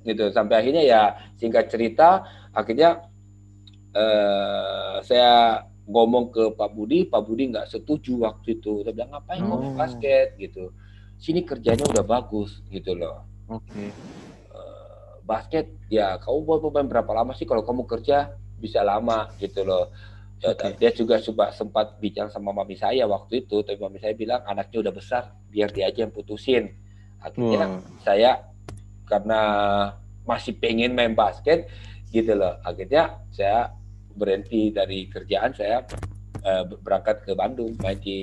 gitu sampai akhirnya ya singkat cerita akhirnya eh, saya ngomong ke Pak Budi Pak Budi nggak setuju waktu itu dia bilang ngapain Oh. ngomong basket gitu sini kerjanya udah bagus gitu loh Oke. Eh, basket ya kamu mau pemain berapa lama sih kalau kamu kerja bisa lama gitu loh Ya, Oke. dia juga coba sempat bicara sama mami saya waktu itu tapi mami saya bilang anaknya udah besar biar dia aja yang putusin akhirnya Wah. saya karena masih pengen main basket gitu loh akhirnya saya berhenti dari kerjaan saya eh, berangkat ke Bandung main di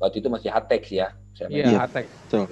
waktu itu masih Hatex ya saya main Iya, Atek. betul.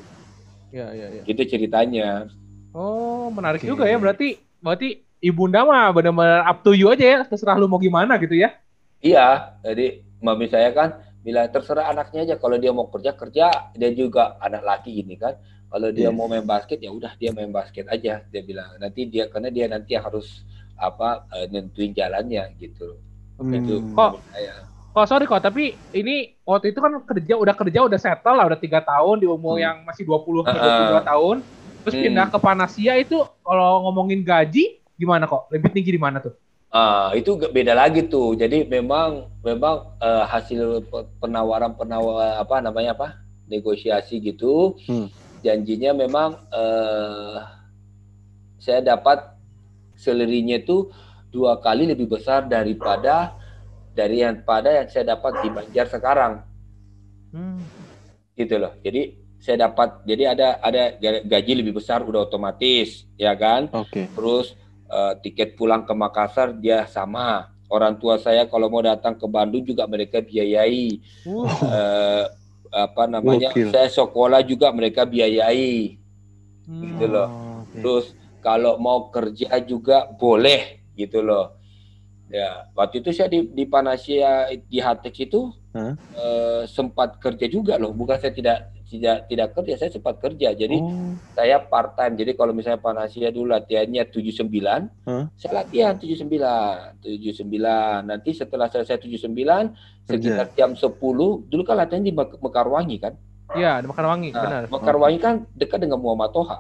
Iya, iya, iya. gitu ceritanya Oh, menarik Oke. juga ya. Berarti berarti ibunda mah benar-benar up to you aja ya. Terserah lu mau gimana gitu ya. Iya, jadi mami saya kan bilang terserah anaknya aja kalau dia mau kerja kerja dia juga anak laki gini kan. Kalau dia mau main basket ya udah dia main basket aja dia bilang. Nanti dia karena dia nanti harus apa eh, nentuin jalannya gitu. Itu Hmm. Kok- mami saya. Oh sorry kok, tapi ini waktu itu kan kerja udah kerja udah settle lah udah tiga tahun di umur Hmm. yang masih 20 ke Heeh. 22 tahun. Terus Hmm. pindah ke Panasia itu kalau ngomongin gaji gimana kok? Lebih tinggi di mana tuh? Ah, itu beda lagi tuh. Jadi memang memang eh, hasil pe- penawaran penawar apa namanya apa? negosiasi gitu. Hmm. Janjinya memang eh saya dapat salary-nya itu dua kali lebih besar daripada dari yang pada yang saya dapat di Banjar sekarang Hmm. gitu loh. Jadi saya dapat jadi ada ada gaji lebih besar udah otomatis ya kan Oke. terus eh, tiket pulang ke Makassar dia sama orang tua saya kalau mau datang ke Bandung juga mereka biayai Uh, Eh, apa namanya Gokil. saya sekolah juga mereka biayai hmm. gitu loh Oh, oke. terus kalau mau kerja juga boleh gitu loh ya waktu itu saya di, di Panasia di Hatex itu Hah? eh, sempat kerja juga loh bukan saya tidak tidak tidak kerja saya sempat kerja jadi Oh, saya part time. Jadi kalau misalnya Panasia dulu latihannya 79, Hah? saya latihan 79, 79. Nanti setelah selesai 79, sekitar jam 10, dulu kan latihan di Mek- Mekarwangi kan. Iya, di Mekarwangi, benar. Nah, Mekarwangi kan dekat dengan Muhammad Toha.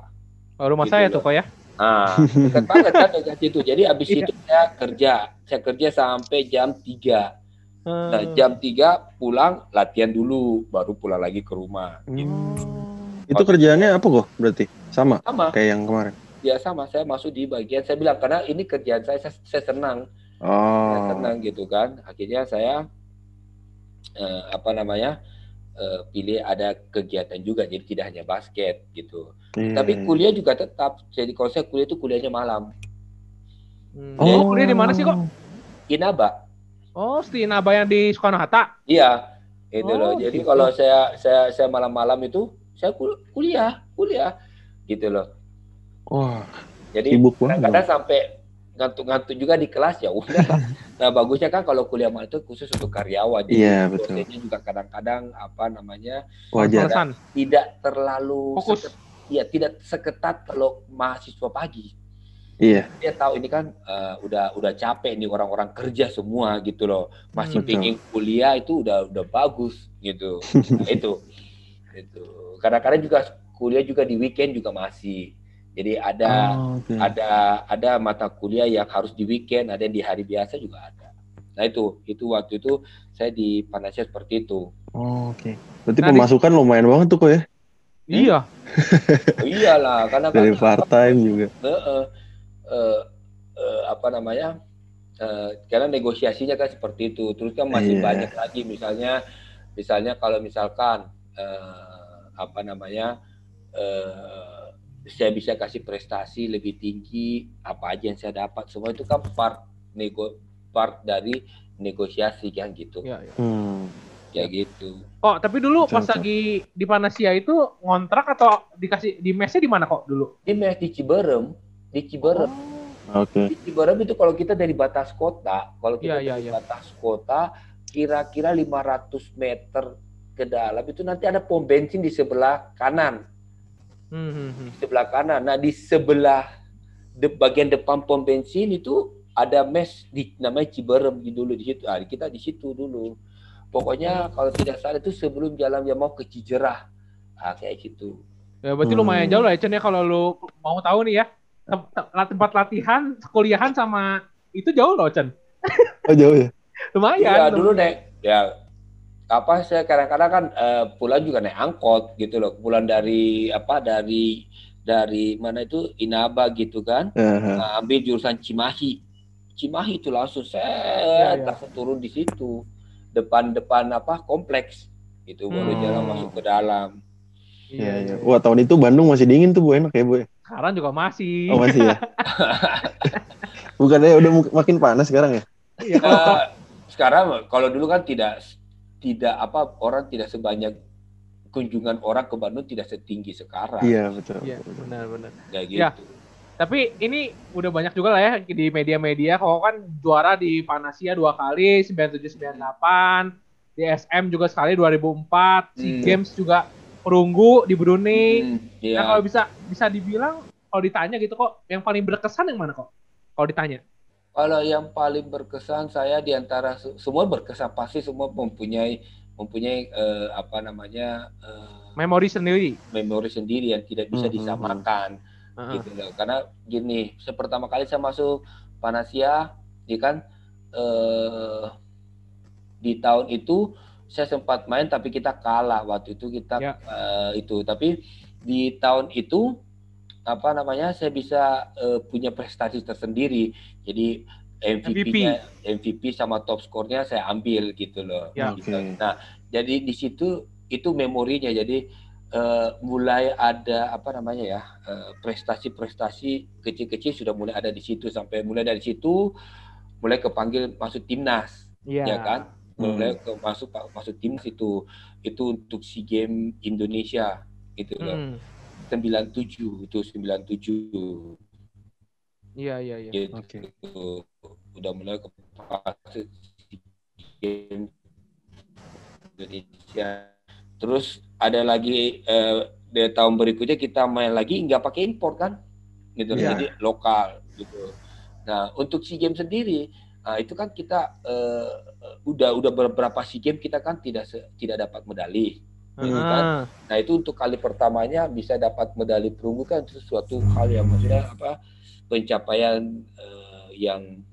Oh, rumah gitu saya loh. tuh kok ya. Nah, dekat banget kan dekat situ. Jadi habis <laughs> Iya. itu saya kerja. Saya kerja sampai jam 3. Nah, Hmm. jam 3 pulang latihan dulu, baru pulang lagi ke rumah. Gitu. Hmm. Itu kerjaannya apa kok berarti? Sama Sama. kayak yang kemarin. ya sama saya masuk di bagian saya bilang karena ini kerjaan saya saya, saya senang Oh. saya senang gitu kan akhirnya saya eh, apa namanya eh, pilih ada kegiatan juga jadi tidak hanya basket gitu Iya, tapi kuliah juga tetap jadi kalau saya kuliah itu kuliahnya malam Hmm. Oh. Oh, kuliah di mana sih kok? inaba Oh, Stinaba yang di Soekarno Hatta. iya itu Oh, loh jadi gitu. kalau saya saya saya malam-malam itu saya kul- kuliah kuliah gitu loh Wah, jadi kadang-kadang sampai ngantuk-ngantuk juga di kelas ya udah <laughs> nah bagusnya kan kalau kuliah malam itu khusus untuk karyawan jadi Iya, betul. dosennya juga kadang-kadang apa namanya Wajar. Tidak terlalu Fokus. seket- ya tidak seketat kalau mahasiswa pagi Iya. dia tahu ini kan eh, udah udah capek nih orang-orang kerja semua gitu loh masih Hmm, betul. pengen kuliah itu udah udah bagus gitu nah, <laughs> itu itu kadang-kadang juga kuliah juga di weekend juga masih jadi ada Oh, oke. ada ada mata kuliah yang harus di weekend ada yang di hari biasa juga ada nah itu itu waktu itu saya di Panasya seperti itu Oh, oke. Berarti Nah, di- pemasukan lumayan banget tuh kok ya. Iya. oh, iyalah karena Dari kan part time juga. eh, eh, eh, eh, apa namanya eh, karena negosiasinya kan seperti itu terus kan masih Iya. banyak lagi misalnya misalnya kalau misalkan eh, apa namanya eh, saya bisa kasih prestasi lebih tinggi apa aja yang saya dapat semua itu kan part nego part dari negosiasi kan gitu Iya, iya. Hmm. ya gitu Oh, tapi dulu pas lagi di Panasia itu ngontrak atau dikasih di mesnya di mana kok dulu? di mes di Ciberem di Ciberem Oke. Di Ciberem itu kalau kita dari batas kota, kalau kita iya, dari iya. batas kota, kira-kira 500 meter ke dalam itu nanti ada pom bensin di sebelah kanan, Hmm, hmm, hmm. di sebelah kanan. Nah di sebelah de- bagian depan pom bensin itu ada mes di namanya Ciberem di dulu di situ. Ah, kita di situ dulu. Pokoknya kalau tidak salah itu sebelum jalan yang mau ke Cijerah, ah, kayak gitu. Ya berarti Hmm. lumayan jauh lah ya Chen ya kalau lu mau tahu nih ya. Tem- tem- tempat latihan, kuliahan sama itu jauh loh Chen. Oh, jauh ya. <laughs> Lumayan. Iya dulu naik ya apa saya kadang-kadang kan eh, pulang juga naik angkot gitu loh pulang dari apa dari dari mana itu Inaba gitu kan Aha. nah, ambil jurusan Cimahi Cimahi itu langsung Iya, saya iya. langsung turun di situ depan-depan apa kompleks itu baru Hmm. jalan masuk ke dalam Iya, iya. Wah, tahun itu Bandung masih dingin tuh, Bu. Enak ya, Bu. Ya? Sekarang juga masih. Oh, masih ya. <laughs> Bukannya udah makin panas sekarang ya? Iya, kalau Eh, sekarang kalau dulu kan tidak tidak apa orang tidak sebanyak kunjungan orang ke Bandung tidak setinggi sekarang Iya, betul. Iya, betul. benar-benar. kayak gitu Iya. Tapi ini udah banyak juga lah ya di media-media. Kok kan juara di Panasia dua kali, 9798, di SM juga sekali 2004, SEA Hmm. Games juga perunggu di Brunei. Hmm, iya. Nah kalau bisa bisa dibilang kalau ditanya gitu kok yang paling berkesan yang mana kok? Kalau ditanya. Kalau yang paling berkesan saya di antara se- semua berkesan pasti semua mempunyai mempunyai eh, apa namanya eh, Memori sendiri. memori sendiri yang tidak bisa Mhm. disamakan Heeh. gitu loh. Karena gini, pertama kali saya masuk Panasia, ya kan eh, di tahun itu saya sempat main tapi kita kalah waktu itu kita Ya. eh, itu tapi di tahun itu apa namanya saya bisa eh, punya prestasi tersendiri jadi MVP-nya MVP sama top skornya saya ambil gitu loh Ya. Gitu. Oke. nah jadi di situ itu memorinya jadi eh, mulai ada apa namanya ya eh, prestasi-prestasi kecil-kecil sudah mulai ada di situ sampai mulai dari situ mulai kepanggil masuk timnas Iya. ya kan Hmm. mulai ke masuk masuk timnas itu itu untuk si game Indonesia gitu loh Hmm. 97 itu 97 Iya iya iya. gitu Oke. udah mulai ke fase SEA Games Indonesia terus ada lagi eh, di tahun berikutnya kita main lagi nggak pakai impor kan gitu Iya. jadi lokal gitu nah untuk SEA Games sendiri nah, itu kan kita eh, udah udah beberapa SEA Games kita kan tidak tidak dapat medali Hmm, kan? Heeh. Nah itu untuk kali pertamanya bisa dapat medali perunggu kan itu suatu hal yang maksudnya apa pencapaian eh, yang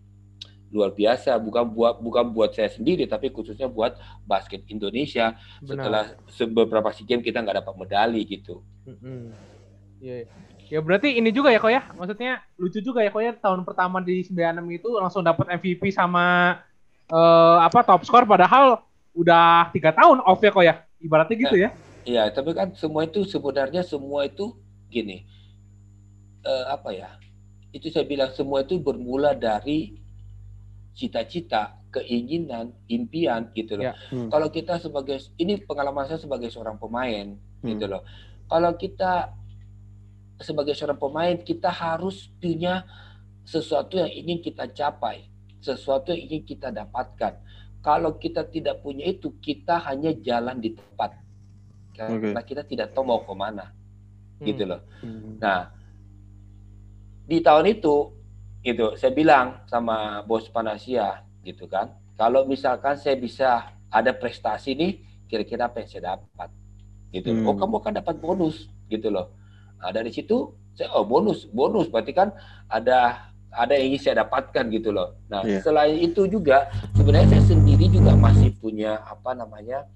luar biasa bukan buat bukan buat saya sendiri tapi khususnya buat basket Indonesia Benar. setelah se- beberapa SEA Games kita nggak dapat medali gitu. Mm-mm. Iya. iya. Ya berarti ini juga ya kok ya, maksudnya lucu juga ya kok ya tahun pertama di 96 itu langsung dapat MVP sama uh, apa top score padahal udah tiga tahun off ya kok ya, ibaratnya gitu ya. Iya, tapi kan semua itu sebenarnya semua itu gini, uh, apa ya? Itu saya bilang semua itu bermula dari cita-cita, keinginan, impian gitu loh. Ya. Hmm. Kalau kita sebagai ini pengalaman saya sebagai seorang pemain hmm. gitu loh. Kalau kita sebagai seorang pemain kita harus punya sesuatu yang ingin kita capai, sesuatu yang ingin kita dapatkan. Kalau kita tidak punya itu, kita hanya jalan di tempat. Karena okay. kita tidak tahu mau ke mana. Hmm. Gitu loh. Hmm. Nah, di tahun itu, gitu, saya bilang sama bos Panasia, gitu kan, kalau misalkan saya bisa ada prestasi nih, kira-kira apa yang saya dapat? Gitu. Hmm. Oh, kamu akan dapat bonus, gitu loh Nah, dari situ saya oh bonus, bonus berarti kan ada ada yang ingin saya dapatkan gitu loh. Nah, yeah. selain itu juga sebenarnya saya sendiri juga masih punya apa namanya?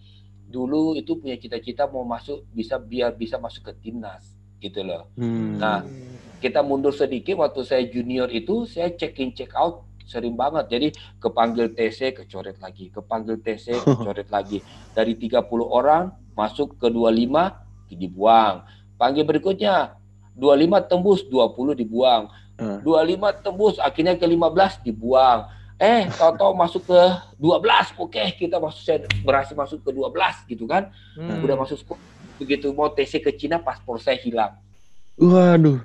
Dulu itu punya cita-cita mau masuk bisa biar bisa masuk ke timnas gitu loh. Hmm. Nah, kita mundur sedikit waktu saya junior itu saya check in check out sering banget. Jadi kepanggil TC kecoret lagi, kepanggil TC <laughs> kecoret lagi. Dari 30 orang masuk ke 25 dibuang Panggil berikutnya 25 tembus 20 dibuang. Hmm. 25 tembus akhirnya ke 15 dibuang. Eh, tahu-tahu masuk ke 12. Oke, kita masuk saya berhasil masuk ke 12 gitu kan. Hmm. Udah masuk. Begitu mau TC ke Cina paspor saya hilang. Waduh.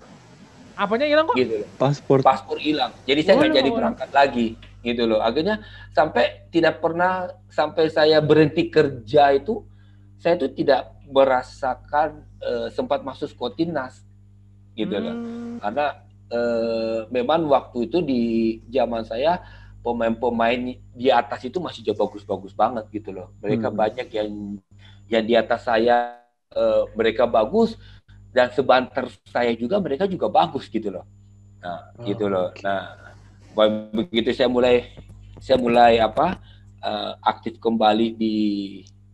Apanya hilang kok? Gitu loh. Paspor. Paspor hilang. Jadi saya nggak jadi berangkat lagi gitu loh. Akhirnya sampai tidak pernah sampai saya berhenti kerja itu saya itu tidak merasakan uh, sempat masuk skuad timnas gitu hmm. loh karena uh, memang waktu itu di zaman saya pemain-pemain di atas itu masih jauh bagus-bagus banget gitu loh mereka hmm. banyak yang yang di atas saya uh, mereka bagus dan sebanter saya juga mereka juga bagus gitu loh nah oh, gitu loh okay. nah begitu saya mulai saya mulai apa uh, aktif kembali di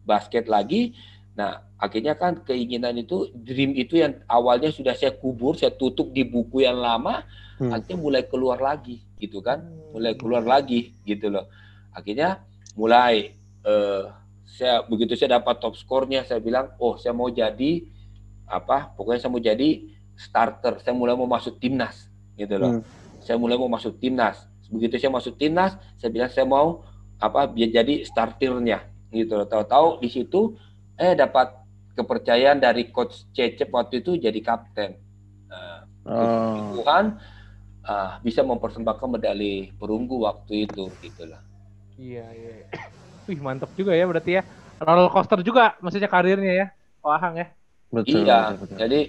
basket lagi nah akhirnya kan keinginan itu dream itu yang awalnya sudah saya kubur saya tutup di buku yang lama hmm. akhirnya mulai keluar lagi gitu kan? Mulai keluar lagi gitu loh. Akhirnya mulai uh, saya begitu saya dapat top skornya saya bilang oh saya mau jadi apa pokoknya saya mau jadi starter saya mulai mau masuk timnas gitu loh. Hmm. saya mulai mau masuk timnas. Begitu saya masuk timnas saya bilang saya mau apa biar jadi starternya gitu loh. Tahu-tahu di situ eh dapat kepercayaan dari coach Cecep waktu itu jadi kapten. Uh, oh. Tuhan uh, bisa mempersembahkan medali perunggu waktu itu gitulah. Iya iya. <coughs> Wih mantap juga ya berarti ya. Roller coaster juga maksudnya karirnya ya. Wahang ya. Betul, iya. Betul, betul. Jadi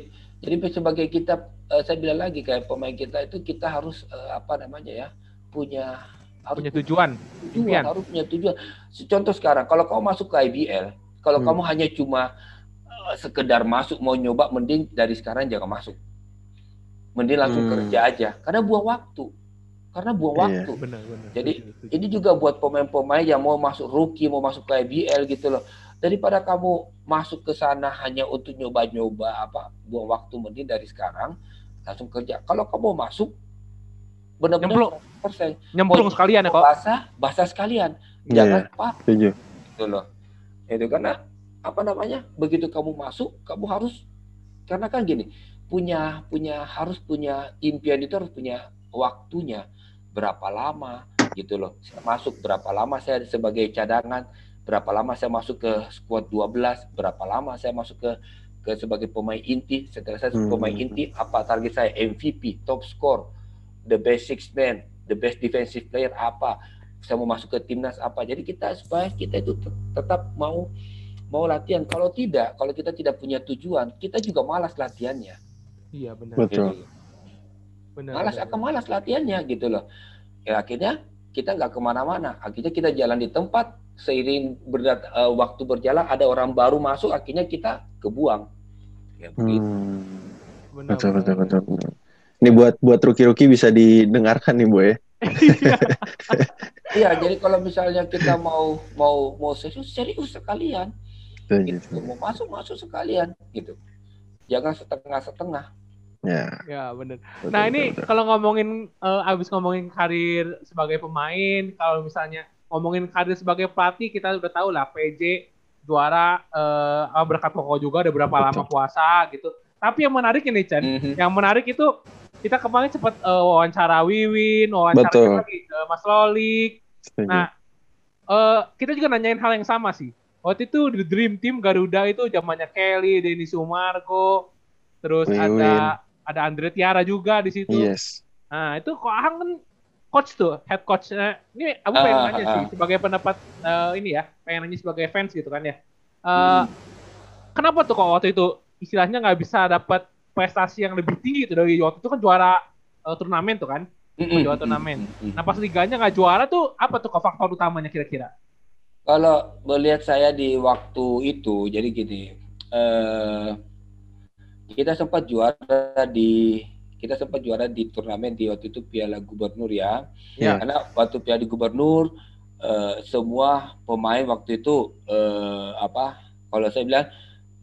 jadi sebagai kita uh, saya bilang lagi kayak pemain kita itu kita harus uh, apa namanya ya punya harus punya tujuan, tujuan harus punya tujuan. Contoh sekarang kalau kamu masuk ke IBL, kalau hmm. kamu hanya cuma sekedar masuk mau nyoba mending dari sekarang jangan masuk. Mending langsung hmm. kerja aja. Karena buang waktu. Karena buang iya, waktu. Benar, benar. jadi benar, ini juga buat pemain-pemain yang mau masuk rookie mau masuk ke IBL gitu loh. Daripada kamu masuk ke sana hanya untuk nyoba-nyoba apa buang waktu mending dari sekarang langsung kerja. Kalau kamu masuk benar-benar persen. Nyemplung sekalian ya kok bahasa bahasa sekalian. Jangan yeah, apa gitu loh. Itu karena apa namanya begitu kamu masuk kamu harus karena kan gini punya punya harus punya impian itu harus punya waktunya. Berapa lama gitu loh. Saya masuk berapa lama saya sebagai cadangan berapa lama saya masuk ke squad 12 berapa lama saya masuk ke ke sebagai pemain inti setelah saya hmm. pemain inti apa target saya? MVP top score the best six man the best defensive player apa? Saya mau masuk ke timnas apa? Jadi kita supaya kita itu tetap mau mau latihan. Kalau tidak, kalau kita tidak punya tujuan, kita juga malas latihannya. Iya benar. Betul. Benar, malas benar. akan malas latihannya gitu loh. Ya akhirnya kita nggak ke mana-mana. Akhirnya kita jalan di tempat, seiring berdat, uh, waktu berjalan ada orang baru masuk, akhirnya kita kebuang. Ya begitu. Hmm. Benar, betul, betul, betul, betul. Ini buat buat ruki-ruki bisa didengarkan nih, Boy. Iya, <laughs> jadi kalau misalnya kita mau mau mau serius serius sekalian gitu. mau masuk masuk sekalian gitu jangan setengah setengah Ya. Ya benar. Nah ini kalau ngomongin uh, abis ngomongin karir sebagai pemain, kalau misalnya ngomongin karir sebagai pelatih, kita udah tahu lah PJ juara uh, berkat Koko juga ada berapa lama puasa gitu. Tapi yang menarik ini Chan, mm-hmm. yang menarik itu kita kemarin sempat uh, wawancara Wiwin, wawancara lagi uh, Mas Lolik. Nah, uh, kita juga nanyain hal yang sama sih. Waktu itu di Dream Team Garuda itu zamannya Kelly, Denny Sumargo, terus Wiwin. ada ada Andre Tiara juga di situ. Yes. Nah, itu kok Ahang kan coach tuh, head coach. Nah, ini aku pengen uh, nanya uh, sih sebagai pendapat uh, ini ya, pengen nanya sebagai fans gitu kan ya. Uh, hmm. Kenapa tuh kok waktu itu istilahnya nggak bisa dapat prestasi yang lebih tinggi itu dari waktu itu kan juara uh, turnamen tuh kan? Mm-hmm. Juara turnamen. Mm-hmm. Nah pas liganya nggak juara tuh apa tuh kok faktor utamanya kira-kira? Kalau melihat saya di waktu itu, jadi gini, uh, kita sempat juara di kita sempat juara di turnamen di waktu itu Piala Gubernur ya. ya. Karena waktu Piala Gubernur uh, semua pemain waktu itu uh, apa? Kalau saya bilang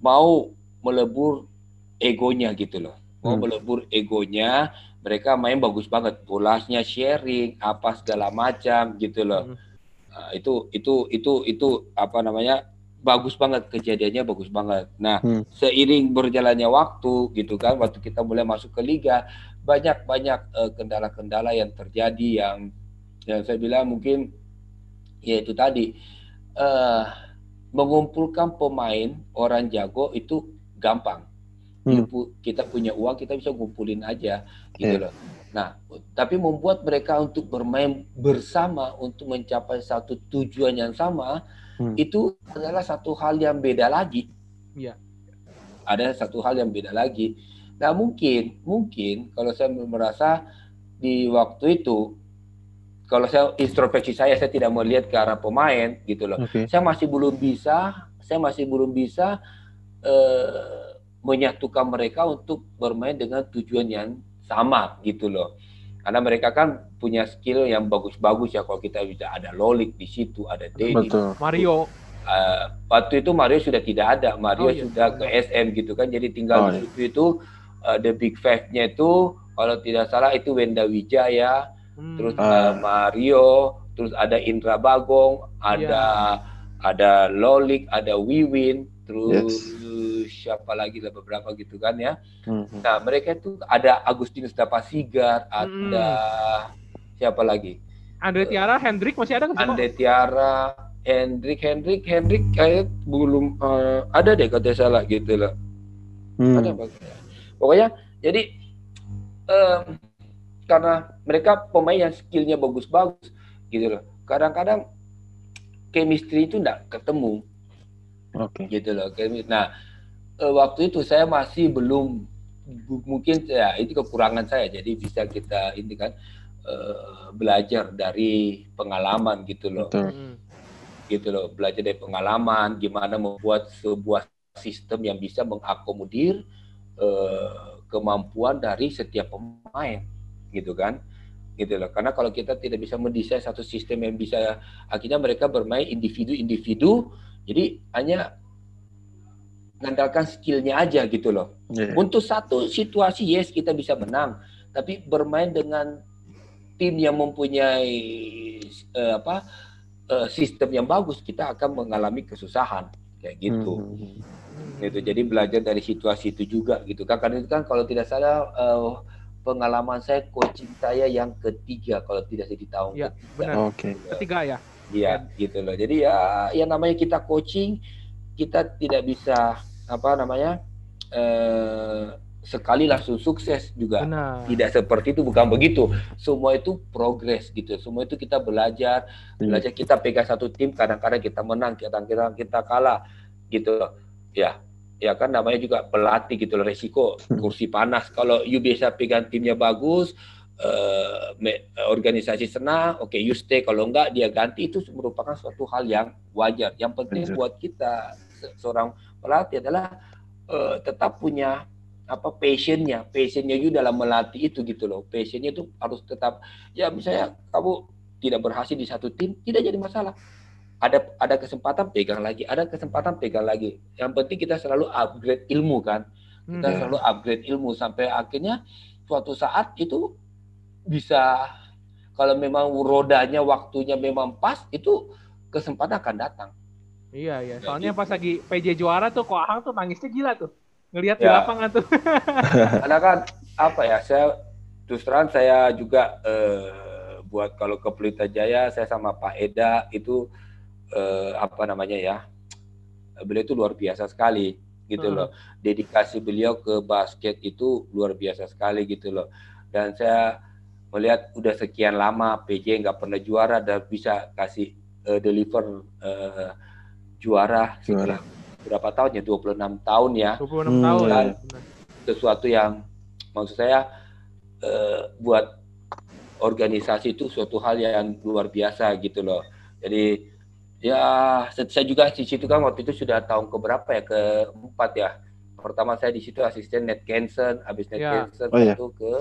mau melebur egonya gitu loh. Mau hmm. melebur egonya, mereka main bagus banget, bolasnya sharing, apa segala macam gitu loh. Hmm. Uh, itu itu itu itu apa namanya? bagus banget kejadiannya bagus banget. Nah, hmm. seiring berjalannya waktu gitu kan, waktu kita mulai masuk ke liga, banyak banyak uh, kendala-kendala yang terjadi yang yang saya bilang mungkin ya itu tadi uh, mengumpulkan pemain orang jago itu gampang. Hmm. Kita punya uang kita bisa ngumpulin aja gitu yeah. loh. Nah, tapi membuat mereka untuk bermain bersama untuk mencapai satu tujuan yang sama hmm. itu adalah satu hal yang beda lagi. Iya. Ada satu hal yang beda lagi. Nah mungkin, mungkin kalau saya merasa di waktu itu, kalau saya introspeksi saya, saya tidak melihat ke arah pemain gitu loh. Okay. Saya masih belum bisa, saya masih belum bisa uh, menyatukan mereka untuk bermain dengan tujuan yang sama gitu loh karena mereka kan punya skill yang bagus-bagus ya kalau kita bisa ada Lolik di situ, ada Denny, Mario. Uh, waktu itu Mario sudah tidak ada, Mario oh, iya. sudah ke SM gitu kan, jadi tinggal oh, di iya. situ itu uh, the big five-nya itu kalau tidak salah itu Wenda Wijaya, hmm. terus uh, Mario, terus ada Indra Bagong, ada yeah. ada Lolik, ada Wiwin, terus yes siapa lagi lah beberapa gitu kan ya. Hmm. Nah mereka itu ada Agustinus Dapasigar, ada hmm. siapa lagi? Andre Tiara, uh, Hendrik masih ada nggak Andre Tiara, Hendrik, Hendrik, Hendrik kayak belum uh, ada deh kata salah gitu lah. Hmm. Ada bagusnya. Pokoknya jadi um, karena mereka pemain yang skillnya bagus-bagus gitu loh. Kadang-kadang chemistry itu enggak ketemu. Oke. Okay. Gitu loh. Nah, uh, waktu itu saya masih belum mungkin ya itu kekurangan saya jadi bisa kita ini kan uh, belajar dari pengalaman gitu loh Betul. Hmm. gitu loh belajar dari pengalaman gimana membuat sebuah sistem yang bisa mengakomodir uh, kemampuan dari setiap pemain gitu kan gitu loh karena kalau kita tidak bisa mendesain satu sistem yang bisa akhirnya mereka bermain individu-individu jadi hanya mengandalkan skillnya aja gitu loh. Yeah. Untuk satu situasi yes kita bisa menang, tapi bermain dengan tim yang mempunyai uh, apa uh, sistem yang bagus kita akan mengalami kesusahan kayak gitu. Mm -hmm. Gitu. Jadi belajar dari situasi itu juga gitu kan. Karena itu kan kalau tidak salah uh, pengalaman saya coaching saya yang ketiga kalau tidak saya di tahun ya, ketiga. Benar. Okay. Ketiga ya. Iya, gitu loh. Jadi ya yang namanya kita coaching kita tidak bisa apa namanya eh, sekali langsung sukses juga. Benar. tidak seperti itu bukan begitu. Semua itu progres gitu. Semua itu kita belajar. Hmm. belajar kita pegang satu tim kadang-kadang kita menang kadang-kadang kita kalah gitu. Ya ya kan namanya juga pelatih gitu loh resiko <laughs> kursi panas. Kalau you biasa pegang timnya bagus uh, organisasi senang oke okay, you stay kalau enggak dia ganti itu merupakan suatu hal yang wajar yang penting Benar. buat kita seorang pelatih adalah uh, tetap punya apa passionnya, passionnya juga dalam melatih itu gitu loh. Passionnya itu harus tetap ya misalnya kamu tidak berhasil di satu tim tidak jadi masalah. Ada ada kesempatan pegang lagi, ada kesempatan pegang lagi. Yang penting kita selalu upgrade ilmu kan. Kita Hmm. selalu upgrade ilmu sampai akhirnya suatu saat itu bisa kalau memang rodanya waktunya memang pas itu kesempatan akan datang. Iya iya. Ya, Soalnya gitu. pas lagi PJ juara tuh kok Ahang tuh nangisnya gila tuh. Ngelihat di Ya. lapangan tuh. <laughs> Karena kan apa ya saya terus terang saya juga eh, buat kalau ke Pelita Jaya saya sama Pak Eda itu eh, apa namanya ya beliau itu luar biasa sekali gitu Hmm. loh dedikasi beliau ke basket itu luar biasa sekali gitu loh dan saya melihat udah sekian lama PJ nggak pernah juara dan bisa kasih eh, deliver eh, juara setelah berapa tahun ya 26 tahun ya 26 Hmm. tahun. Dan sesuatu yang maksud saya eh, buat organisasi itu suatu hal yang luar biasa gitu loh. Jadi ya saya juga di situ kan waktu itu sudah tahun keberapa ya keempat ya. Pertama saya di situ asisten Ned Kensen, habis Ned Ya. Kensen Oh, iya. itu ke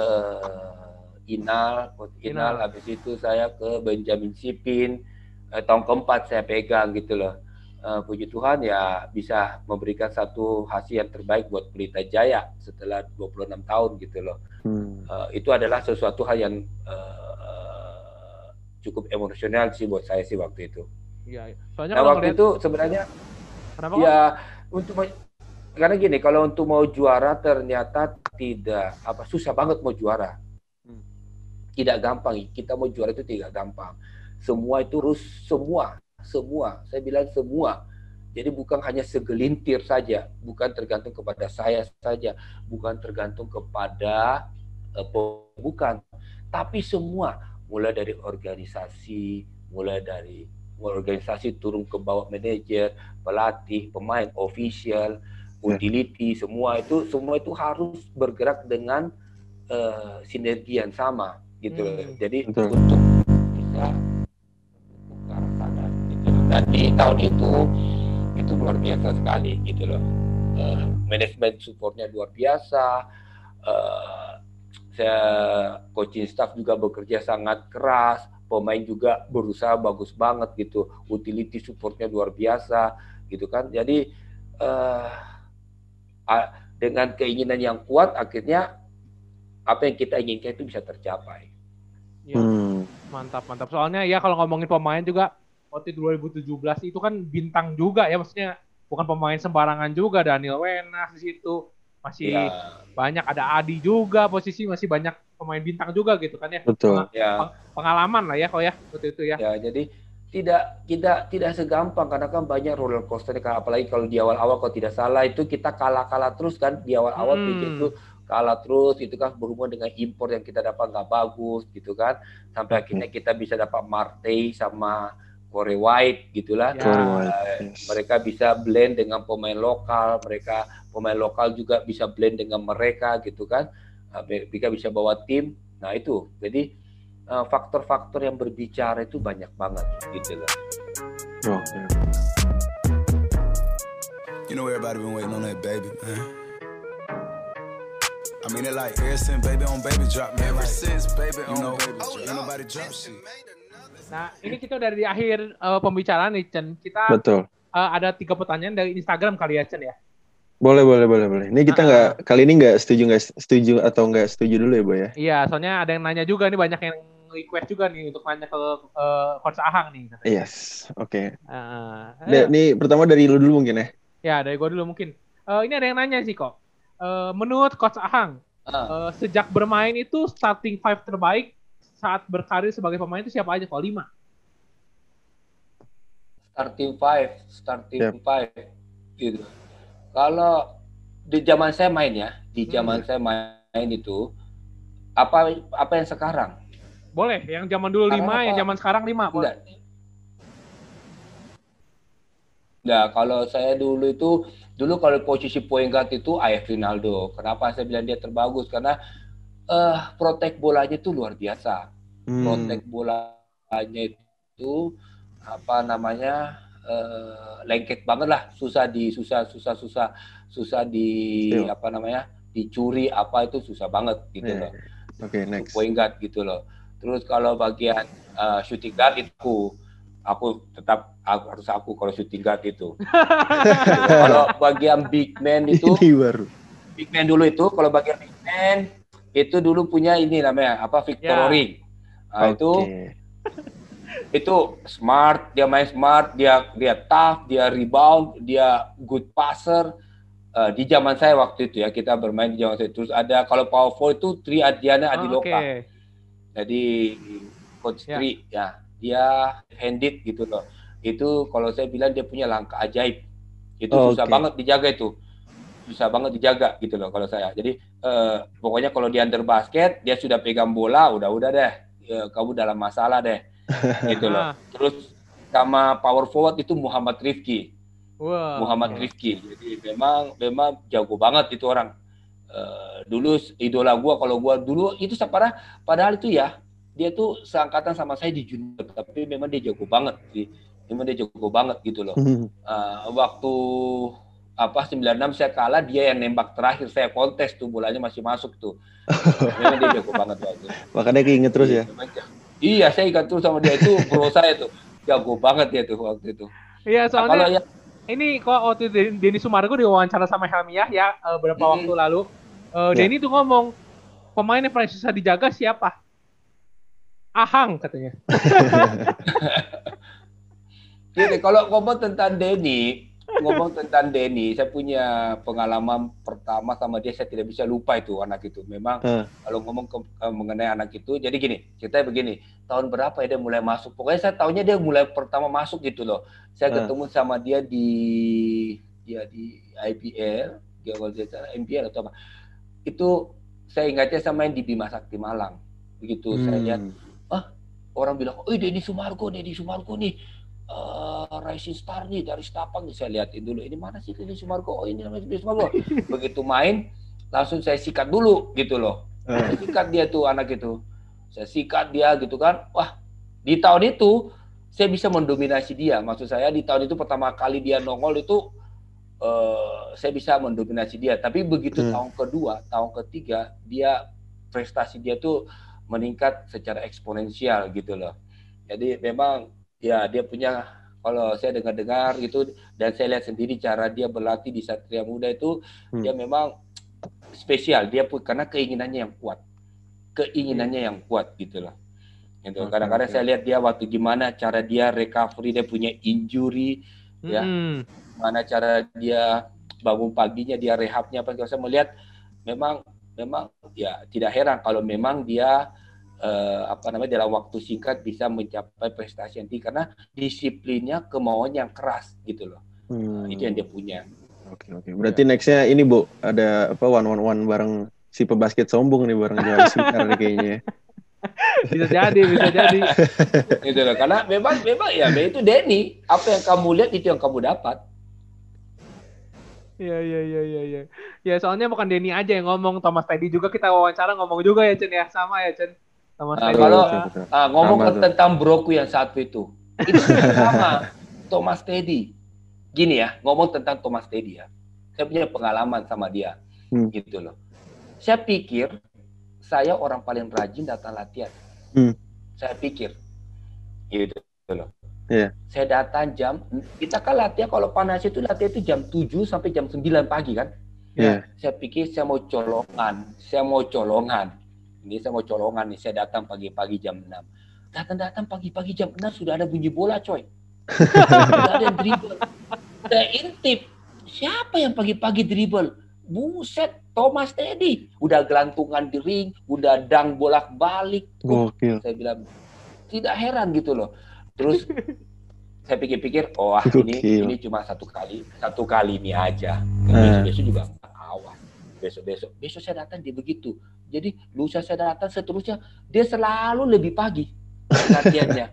eh, Inal, Coach Inal, Inal. habis itu saya ke Benjamin Sipin. Eh, tahun keempat saya pegang gitu loh. Eh, puji Tuhan ya bisa memberikan satu hasil yang terbaik buat Pelita Jaya setelah 26 tahun gitu loh. Hmm. Eh, itu adalah sesuatu hal yang eh, cukup emosional sih buat saya sih waktu itu. Iya. iya. Soalnya Nah waktu ngeliat itu sebenarnya kenapa Kok? ya untuk karena gini kalau untuk mau juara ternyata tidak apa susah banget mau juara. Hmm. Tidak gampang. Kita mau juara itu tidak gampang. Semua itu harus semua, semua. Saya bilang semua. Jadi bukan hanya segelintir saja, bukan tergantung kepada saya saja, bukan tergantung kepada eh, bukan, tapi semua mulai dari organisasi, mulai dari organisasi turun ke bawah manajer, pelatih, pemain, official, utility, semua itu semua itu harus bergerak dengan eh, sinergi yang sama gitu. loh. Hmm. Jadi Betul. untuk bisa ke arah sana gitu. loh. Dan di tahun itu itu luar biasa sekali gitu loh. Eh, manajemen supportnya luar biasa. Eh, saya coaching staff juga bekerja sangat keras. Pemain juga berusaha bagus banget gitu. Utility supportnya luar biasa gitu kan. Jadi eh, a- dengan keinginan yang kuat akhirnya apa yang kita inginkan itu bisa tercapai. Iya. Hmm. Mantap, mantap. Soalnya ya kalau ngomongin pemain juga waktu 2017 itu kan bintang juga ya maksudnya bukan pemain sembarangan juga Daniel Wenas di situ masih Ya, banyak ada Adi juga posisi masih banyak pemain bintang juga gitu kan ya. Betul. ya. Pengalaman lah ya kok ya waktu itu ya. Ya, jadi tidak tidak tidak segampang karena kan banyak roller coaster apalagi kalau di awal-awal kalau tidak salah itu kita kalah-kalah terus kan di awal-awal Hmm. PJ itu kalah terus itu kan berhubungan dengan impor yang kita dapat nggak bagus gitu kan. Sampai akhirnya kita bisa dapat Martey sama Corey White gitulah. Ya. Yes. mereka bisa blend dengan pemain lokal mereka pemain lokal juga bisa blend dengan mereka gitu kan. Eh, mereka bisa bawa tim. Nah itu. Jadi faktor-faktor yang berbicara itu banyak banget gitu loh Oke. You know everybody been waiting on that baby, man. I mean it like ever since baby on baby drop, man. Ever since baby on know, baby drop. Ain't nobody drop shit. Nah, ini kita udah di akhir eh, pembicaraan nih, Chen. Kita Betul. eh, ada tiga pertanyaan dari Instagram kali ya, Chen ya. Boleh, boleh, boleh, boleh. Ini kita Ah. nggak kali ini nggak setuju nggak setuju atau nggak setuju dulu ya, Boy ya. Iya, soalnya ada yang nanya juga nih, banyak yang request juga nih untuk nanya ke eh, Coach Ahang nih. katanya. Yes, oke. Eh, Da- Ini pertama dari lu dulu mungkin ya. ya, dari gue dulu mungkin. Eh, ini ada yang nanya sih kok. Eh, menurut Coach Ahang, Ah. eh, sejak bermain itu starting five terbaik saat berkarir sebagai pemain itu siapa aja kok? Lima. starting five starting Yep. five gitu kalau di zaman saya main ya di Hmm. zaman saya main itu apa apa yang sekarang Boleh, yang zaman dulu Sekarang lima, apa? yang zaman sekarang lima. Boleh. Enggak. Nah, kalau saya dulu itu dulu kalau posisi point guard itu AF Rinaldo. Kenapa saya bilang dia terbagus? Karena eh protek bolanya itu luar biasa. Hmm. Protek bolanya itu apa namanya? eh lengket banget lah, susah di susah susah susah susah di Iya. apa namanya? dicuri apa itu susah banget gitu Iya. loh Oke, next. point guard gitu loh. Terus kalau bagian uh, shooting guard itu aku tetap aku, harus aku kalau shooting guard itu. <laughs> kalau bagian big man itu Ini baru. big man dulu itu kalau bagian big man itu dulu punya ini namanya apa Victor. Ring. Nah, itu Oke. <laughs> itu smart, dia main smart, dia dia tough, dia rebound, dia good passer. Eh, di zaman saya waktu itu ya kita bermain di zaman saya terus ada kalau power forward itu Tri Adiana. Adiloka. Jadi coach Ya. Tri ya dia handed gitu loh. Itu kalau saya bilang dia punya langkah ajaib. Itu Oh, susah oke. banget dijaga itu. Susah banget dijaga gitu loh kalau saya. Jadi eh, pokoknya kalau di under basket dia sudah pegang bola udah udah deh. Ya, kamu dalam masalah deh. <laughs> gitu loh. Ah, Terus sama power forward itu Muhammad Rifki. wah. Muhammad Rifki. Jadi memang memang jago banget itu orang. Eh, dulu idola gua kalau gua dulu itu padahal padahal itu ya dia tuh seangkatan sama saya di junior tapi memang dia jago banget sih. Memang dia jago banget gitu loh. Eh, waktu apa 96 saya kalah dia yang nembak terakhir saya kontes tuh bolanya masih masuk tuh. Memang dia jago banget waktu. <laughs> Makanya keinget terus ya. Jago. Iya, saya ingat terus sama dia itu bro saya tuh. Jago banget dia tuh waktu itu. Iya, Nah, soalnya kalau yang ini kok waktu Den- Denny Sumargo diwawancara sama Helmi Yahya eh, beberapa Mm-mm. waktu lalu. Eh, Ya. Denny tuh ngomong pemain yang paling susah dijaga siapa? Ahang katanya. <laughs> Gini, kalau ngomong tentang Denny, ngomong tentang Denny, saya punya pengalaman pertama sama dia, saya tidak bisa lupa itu anak itu. Memang Eh. kalau ngomong ke- eh, mengenai anak itu, jadi gini, ceritanya begini, tahun berapa ya dia mulai masuk? Pokoknya saya tahunya dia mulai pertama masuk gitu loh. Saya Eh. ketemu sama dia di dia di IPL, dia kalau dia MPL atau apa. Itu saya ingatnya sama yang di Bima Sakti Malang. Begitu saya lihat Hmm. orang bilang, oh Denny Sumargo, Denny Sumargo nih, eh, rising star nih dari Stapang nih. Saya liatin dulu, ini mana sih Denny Sumargo? Oh ini namanya Denny Sumargo. <laughs> Begitu main, langsung saya sikat dulu gitu loh. Eh. Saya sikat dia tuh anak itu. Saya sikat dia gitu kan. Wah, di tahun itu saya bisa mendominasi dia. Maksud saya di tahun itu pertama kali dia nongol itu eh, saya bisa mendominasi dia. Tapi begitu Hmm. tahun kedua, tahun ketiga dia prestasi dia tuh meningkat secara eksponensial gitu loh. Jadi memang ya dia punya kalau saya dengar-dengar gitu dan saya lihat sendiri cara dia berlatih di Satria Muda itu Hmm. dia memang spesial. Dia pun karena keinginannya yang kuat, keinginannya yang kuat gitu loh. Gitu. Oke, Kadang-kadang oke. saya lihat dia waktu gimana cara dia recovery, dia punya injury, Ya. Gimana cara dia bangun paginya, dia rehabnya apa. Saya melihat memang memang ya tidak heran kalau memang dia eh, apa namanya dalam waktu singkat bisa mencapai prestasi yang tinggi karena disiplinnya kemauan yang keras gitu loh. Hmm. Itu yang dia punya. Oke oke. Berarti nextnya ini bu ada apa one one one bareng si pebasket sombong nih bareng Joel Sikar nih kayaknya. ya. Bisa jadi, bisa jadi. <laughs> gitu loh. Karena memang memang ya itu Denny. Apa yang kamu lihat itu yang kamu dapat. Iya, iya, iya, iya, iya. Ya, soalnya bukan Denny aja yang ngomong, Thomas Teddy juga kita wawancara ngomong juga ya, Chen ya. Sama ya, Chen. Thomas Nah, Teddy. kalau- juga. betul. Ah, ngomong Sama tentang broku yang satu itu. Itu <laughs> sama Thomas Teddy. Gini ya, ngomong tentang Thomas Teddy ya. Saya punya pengalaman sama dia. Hmm. Gitu loh. Saya pikir saya orang paling rajin datang latihan. Hmm. Saya pikir. Gitu loh. Iya. Saya datang jam kita kan latihan kalau panas itu latihan itu jam 7 sampai jam 9 pagi kan. Iya. Saya pikir saya mau colongan, saya mau colongan. Ini saya mau colongan nih, saya datang pagi-pagi jam 6. Datang-datang pagi-pagi jam 6 sudah ada bunyi bola, coy. <laughs> sudah ada dribble. Saya intip, siapa yang pagi-pagi dribble? Buset, Thomas Teddy. Udah gelantungan di ring, udah dang bolak-balik. Gokil. Saya bilang, tidak heran gitu loh. Terus saya pikir-pikir, oh ah, ini Gokil. ini cuma satu kali, satu kali ini aja. Hmm. Besok-besok juga awas. Besok-besok, besok saya datang dia begitu. Jadi lusa saya datang seterusnya, dia selalu lebih pagi latihannya.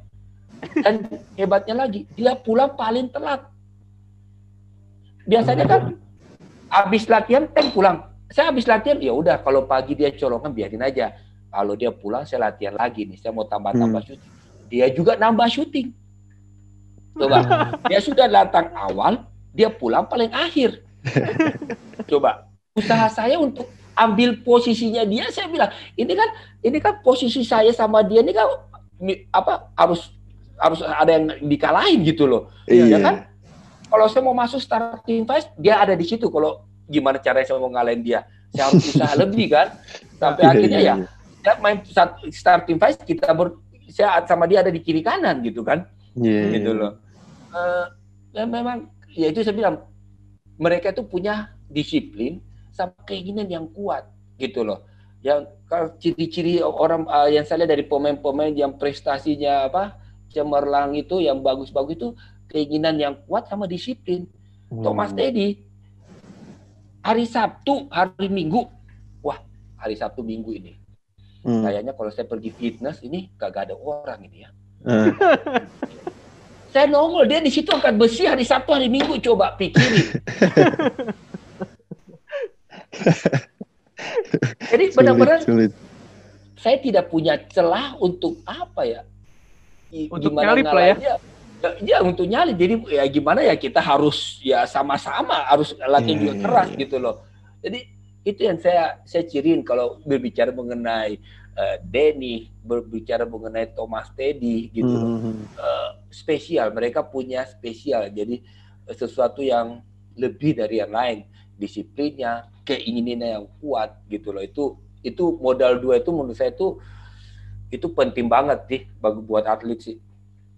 <laughs> Dan hebatnya lagi, dia pulang paling telat. Biasanya kan habis latihan kan pulang. Saya habis latihan ya udah kalau pagi dia colongan biarin aja. Kalau dia pulang saya latihan lagi nih, saya mau tambah-tambah syuting. Dia juga nambah syuting. Coba, dia sudah datang awal, dia pulang paling akhir. <laughs> Coba, usaha saya untuk ambil posisinya dia, saya bilang, ini kan ini kan posisi saya sama dia ini kan apa harus harus ada yang dikalahin gitu loh. Iya. Ya kan? Kalau saya mau masuk starting five, dia ada di situ. Kalau gimana caranya saya mau ngalahin dia? Saya harus usaha lebih kan. Sampai Iya, akhirnya iya, ya, dia main start- starting five kita ber, saya sama dia ada di kiri kanan gitu kan Iya. gitu loh. Eh, ya memang ya itu saya bilang mereka itu punya disiplin sama keinginan yang kuat gitu loh. Yang kalau ciri-ciri orang eh, yang saya lihat dari pemain-pemain yang prestasinya apa cemerlang itu yang bagus-bagus itu keinginan yang kuat sama disiplin. Hmm. Thomas Teddy hari Sabtu, hari Minggu, wah hari Sabtu Minggu ini Hmm. kayaknya kalau saya pergi fitness ini kagak ada orang ini ya. Eh, <laughs> Saya nongol dia di situ angkat besi hari Sabtu hari Minggu coba pikirin. <laughs> Jadi benar-benar sulit. saya tidak punya celah untuk apa ya? I- Untuk nyalip lah ya. Ya, ya, untuk nyali. Jadi ya gimana ya kita harus ya sama-sama harus latihan Iya, juga iya, keras iya. gitu loh. Jadi itu yang saya saya ciriin kalau berbicara mengenai eh, Denny, berbicara mengenai Thomas Teddy gitu loh. Hmm. Eh, spesial. Mereka punya spesial. Jadi eh, sesuatu yang lebih dari yang lain. Disiplinnya, keinginannya yang kuat gitu loh. Itu itu modal dua itu menurut saya itu itu penting banget sih bagi buat atlet sih.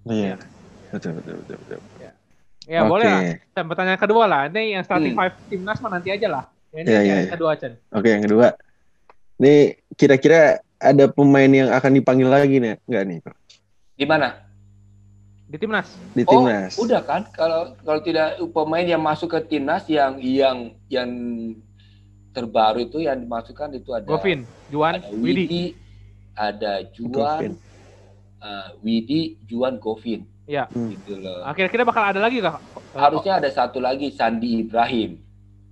Iya. Betul, betul, betul, betul. Ya Oke. boleh lah. Dan pertanyaan kedua lah. Ini yang starting Hmm. five timnas mah nanti aja lah. Ini Iya, yang iya, iya. kedua Chen. Oke, yang kedua. Nih, kira-kira ada pemain yang akan dipanggil lagi nih? Enggak nih, Di mana? Di timnas. di Oh, timnas. udah kan? Kalau kalau tidak pemain yang masuk ke timnas yang yang yang terbaru itu yang dimasukkan itu ada Govin, Juan, ada Widi. Widi, ada Govin. Juan, uh, Widi, Juan, Govin, Ya. Hmm. gitu loh. Kira-kira bakal ada lagi kak? Harusnya ada satu lagi Sandi Ibrahim.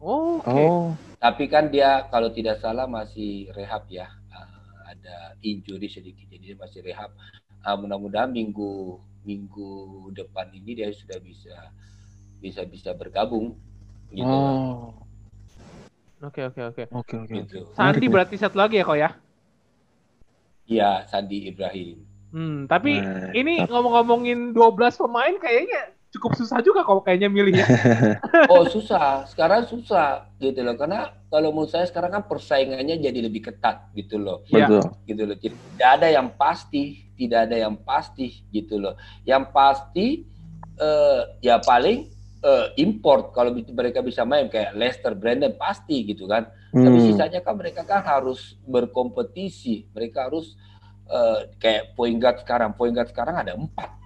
Oh, oke. Oh, Tapi kan dia kalau tidak salah masih rehab ya. Uh, ada injury sedikit jadi dia masih rehab. Uh, mudah-mudahan minggu minggu depan ini dia sudah bisa bisa bisa bergabung gitu. oh, Oke, oke, oke. oke, oke. Gitu. Sandi berarti satu lagi ya kok ya? Iya, Sandi Ibrahim. Hmm, tapi Nah, ini ngomong-ngomongin 12 pemain kayaknya cukup susah juga kok kayaknya milih ya. <laughs> Oh susah, sekarang susah gitu loh. Karena kalau menurut saya sekarang kan persaingannya jadi lebih ketat gitu loh. Iya. Betul. gitu loh. Jadi, Tidak ada yang pasti, tidak ada yang pasti gitu loh. Yang pasti eh, ya paling eh, import kalau mereka bisa main kayak Leicester, Brandon pasti gitu kan. Tapi Hmm. sisanya kan mereka kan harus berkompetisi. Mereka harus eh, kayak point guard sekarang. Point guard sekarang ada empat.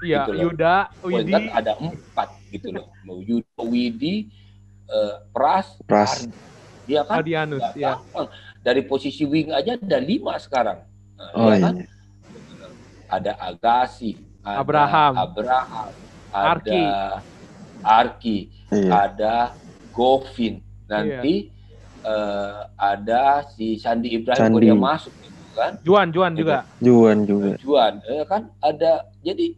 Iya, Gitu loh. Yuda, Widi, guard ada empat gitu loh. Mau Yudo, Widi, eh, Pras, Pras. Ardi. Dia kan Adianus, nggak ya. gampang. Dari posisi wing aja ada lima sekarang. Nah, Oh ya iya. kan? Ada Agassi, ada Abraham. Abraham, Arki. ada Arki, Iya. ada Govin. Nanti eh, ada si Sandi Ibrahim kalau Sandi. dia masuk gitu kan. Juan, Juan juga. Juan juga. Juan, eh, kan ada. Jadi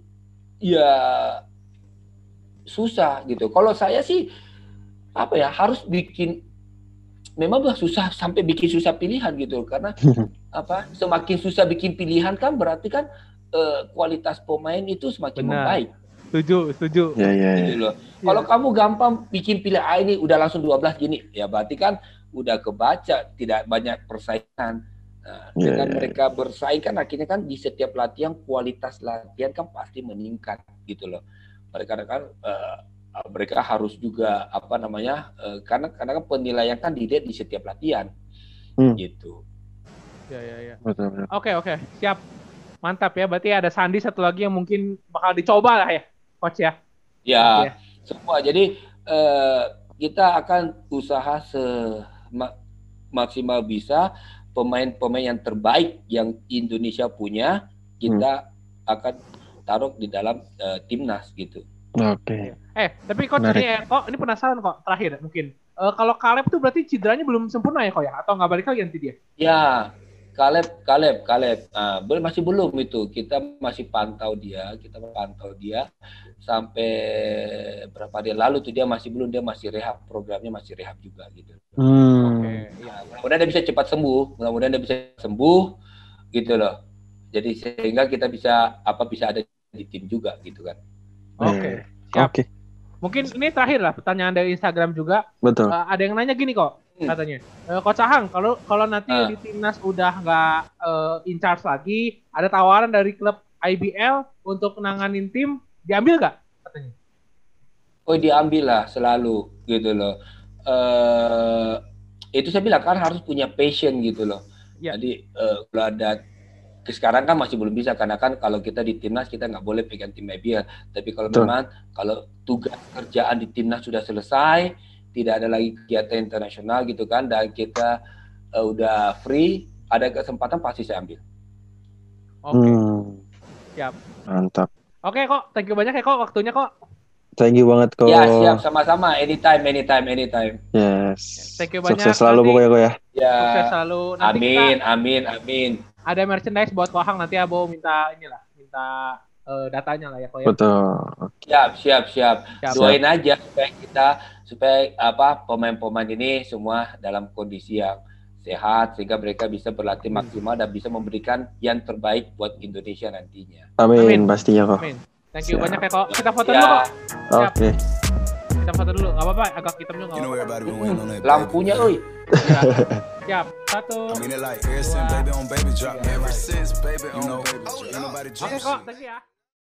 ya susah gitu. Kalau saya sih apa ya harus bikin memang udah susah sampai bikin susah pilihan gitu karena <laughs> apa semakin susah bikin pilihan kan berarti kan eh, kualitas pemain itu semakin Benar. membaik Setuju, setuju. Ya, ya, ya. gitu loh. Kalau kamu gampang bikin pilihan ah, ini udah langsung 12 gini ya berarti kan udah kebaca tidak banyak persaingan. Nah, Iya, dengan iya, mereka bersaing kan akhirnya kan di setiap latihan kualitas latihan kan pasti meningkat gitu loh. Mereka kan eh, mereka harus juga apa namanya eh, karena karena kan penilaian kan dilihat di setiap latihan Hmm. gitu. Ya, ya, ya. Oke, oke. Siap. Mantap ya. Berarti ada Sandi satu lagi yang mungkin bakal dicoba lah ya, coach ya. Ya, Oke. semua. Jadi eh, kita akan usaha semaksimal bisa pemain-pemain yang terbaik yang Indonesia punya kita akan taruh di dalam eh, timnas gitu. Oke. Eh, tapi Menarik. ini eh, kok ini penasaran kok terakhir mungkin. Eh, kalau Caleb tuh berarti cederanya belum sempurna ya kok ya? Atau nggak balik lagi nanti dia? Ya, Kaleb, Kaleb, Kaleb. Ah, bel- masih belum itu. Kita masih pantau dia, kita pantau dia sampai berapa dia lalu tuh dia masih belum dia masih rehab programnya masih rehab juga gitu. Hmm. Oke. Ya, mudah-mudahan dia bisa cepat sembuh, mudah-mudahan dia bisa sembuh gitu loh. Jadi sehingga kita bisa apa bisa ada di tim juga gitu kan. Oke. Eh, Siap. Oke, Mungkin ini terakhir lah pertanyaan dari Instagram juga. betul. Eh, ada yang nanya gini kok Hmm. Katanya. Eh, Coach Ahang, kalau kalau nanti Ah. di timnas udah nggak eh, in charge lagi, ada tawaran dari klub IBL untuk nanganin tim, diambil nggak? Katanya. Oh diambil lah selalu gitu loh. eh itu saya bilang kan harus punya passion gitu loh. Ya. Jadi eh, kalau ada sekarang kan masih belum bisa karena kan kalau kita di timnas kita nggak boleh pegang tim IBL. Tapi kalau memang kalau tugas kerjaan di timnas sudah selesai, tidak ada lagi kegiatan internasional gitu kan, dan kita eh, udah free, ada kesempatan pasti saya ambil. Oke. Hmm. Siap. Mantap. Oke kok, thank you banyak ya kok waktunya kok. Thank you banget kok. Ya siap sama-sama, anytime, anytime, anytime. Yes. Thank you banyak. Sukses selalu Nanti- pokoknya kok ya. Ya, Sukses selalu. Nanti amin, kita amin, amin. ada merchandise buat Kohang nanti Abo minta inilah, minta eh, datanya lah ya kok ya. Betul. Siap, siap, siap. Siap. Doain aja supaya kita supaya apa pemain-pemain ini semua dalam kondisi yang sehat sehingga mereka bisa berlatih Hmm. maksimal dan bisa memberikan yang terbaik buat Indonesia nantinya. Amin, Amin. pastinya kok. Amin. Thank you Siap. banyak ya kok. Kita foto dulu kok. Oke. Kita foto dulu. Gak apa-apa, agak hitam juga. Nggak apa-apa. that. lampunya, oi. Siap. Satu. Oke shit. kok, thank you ya.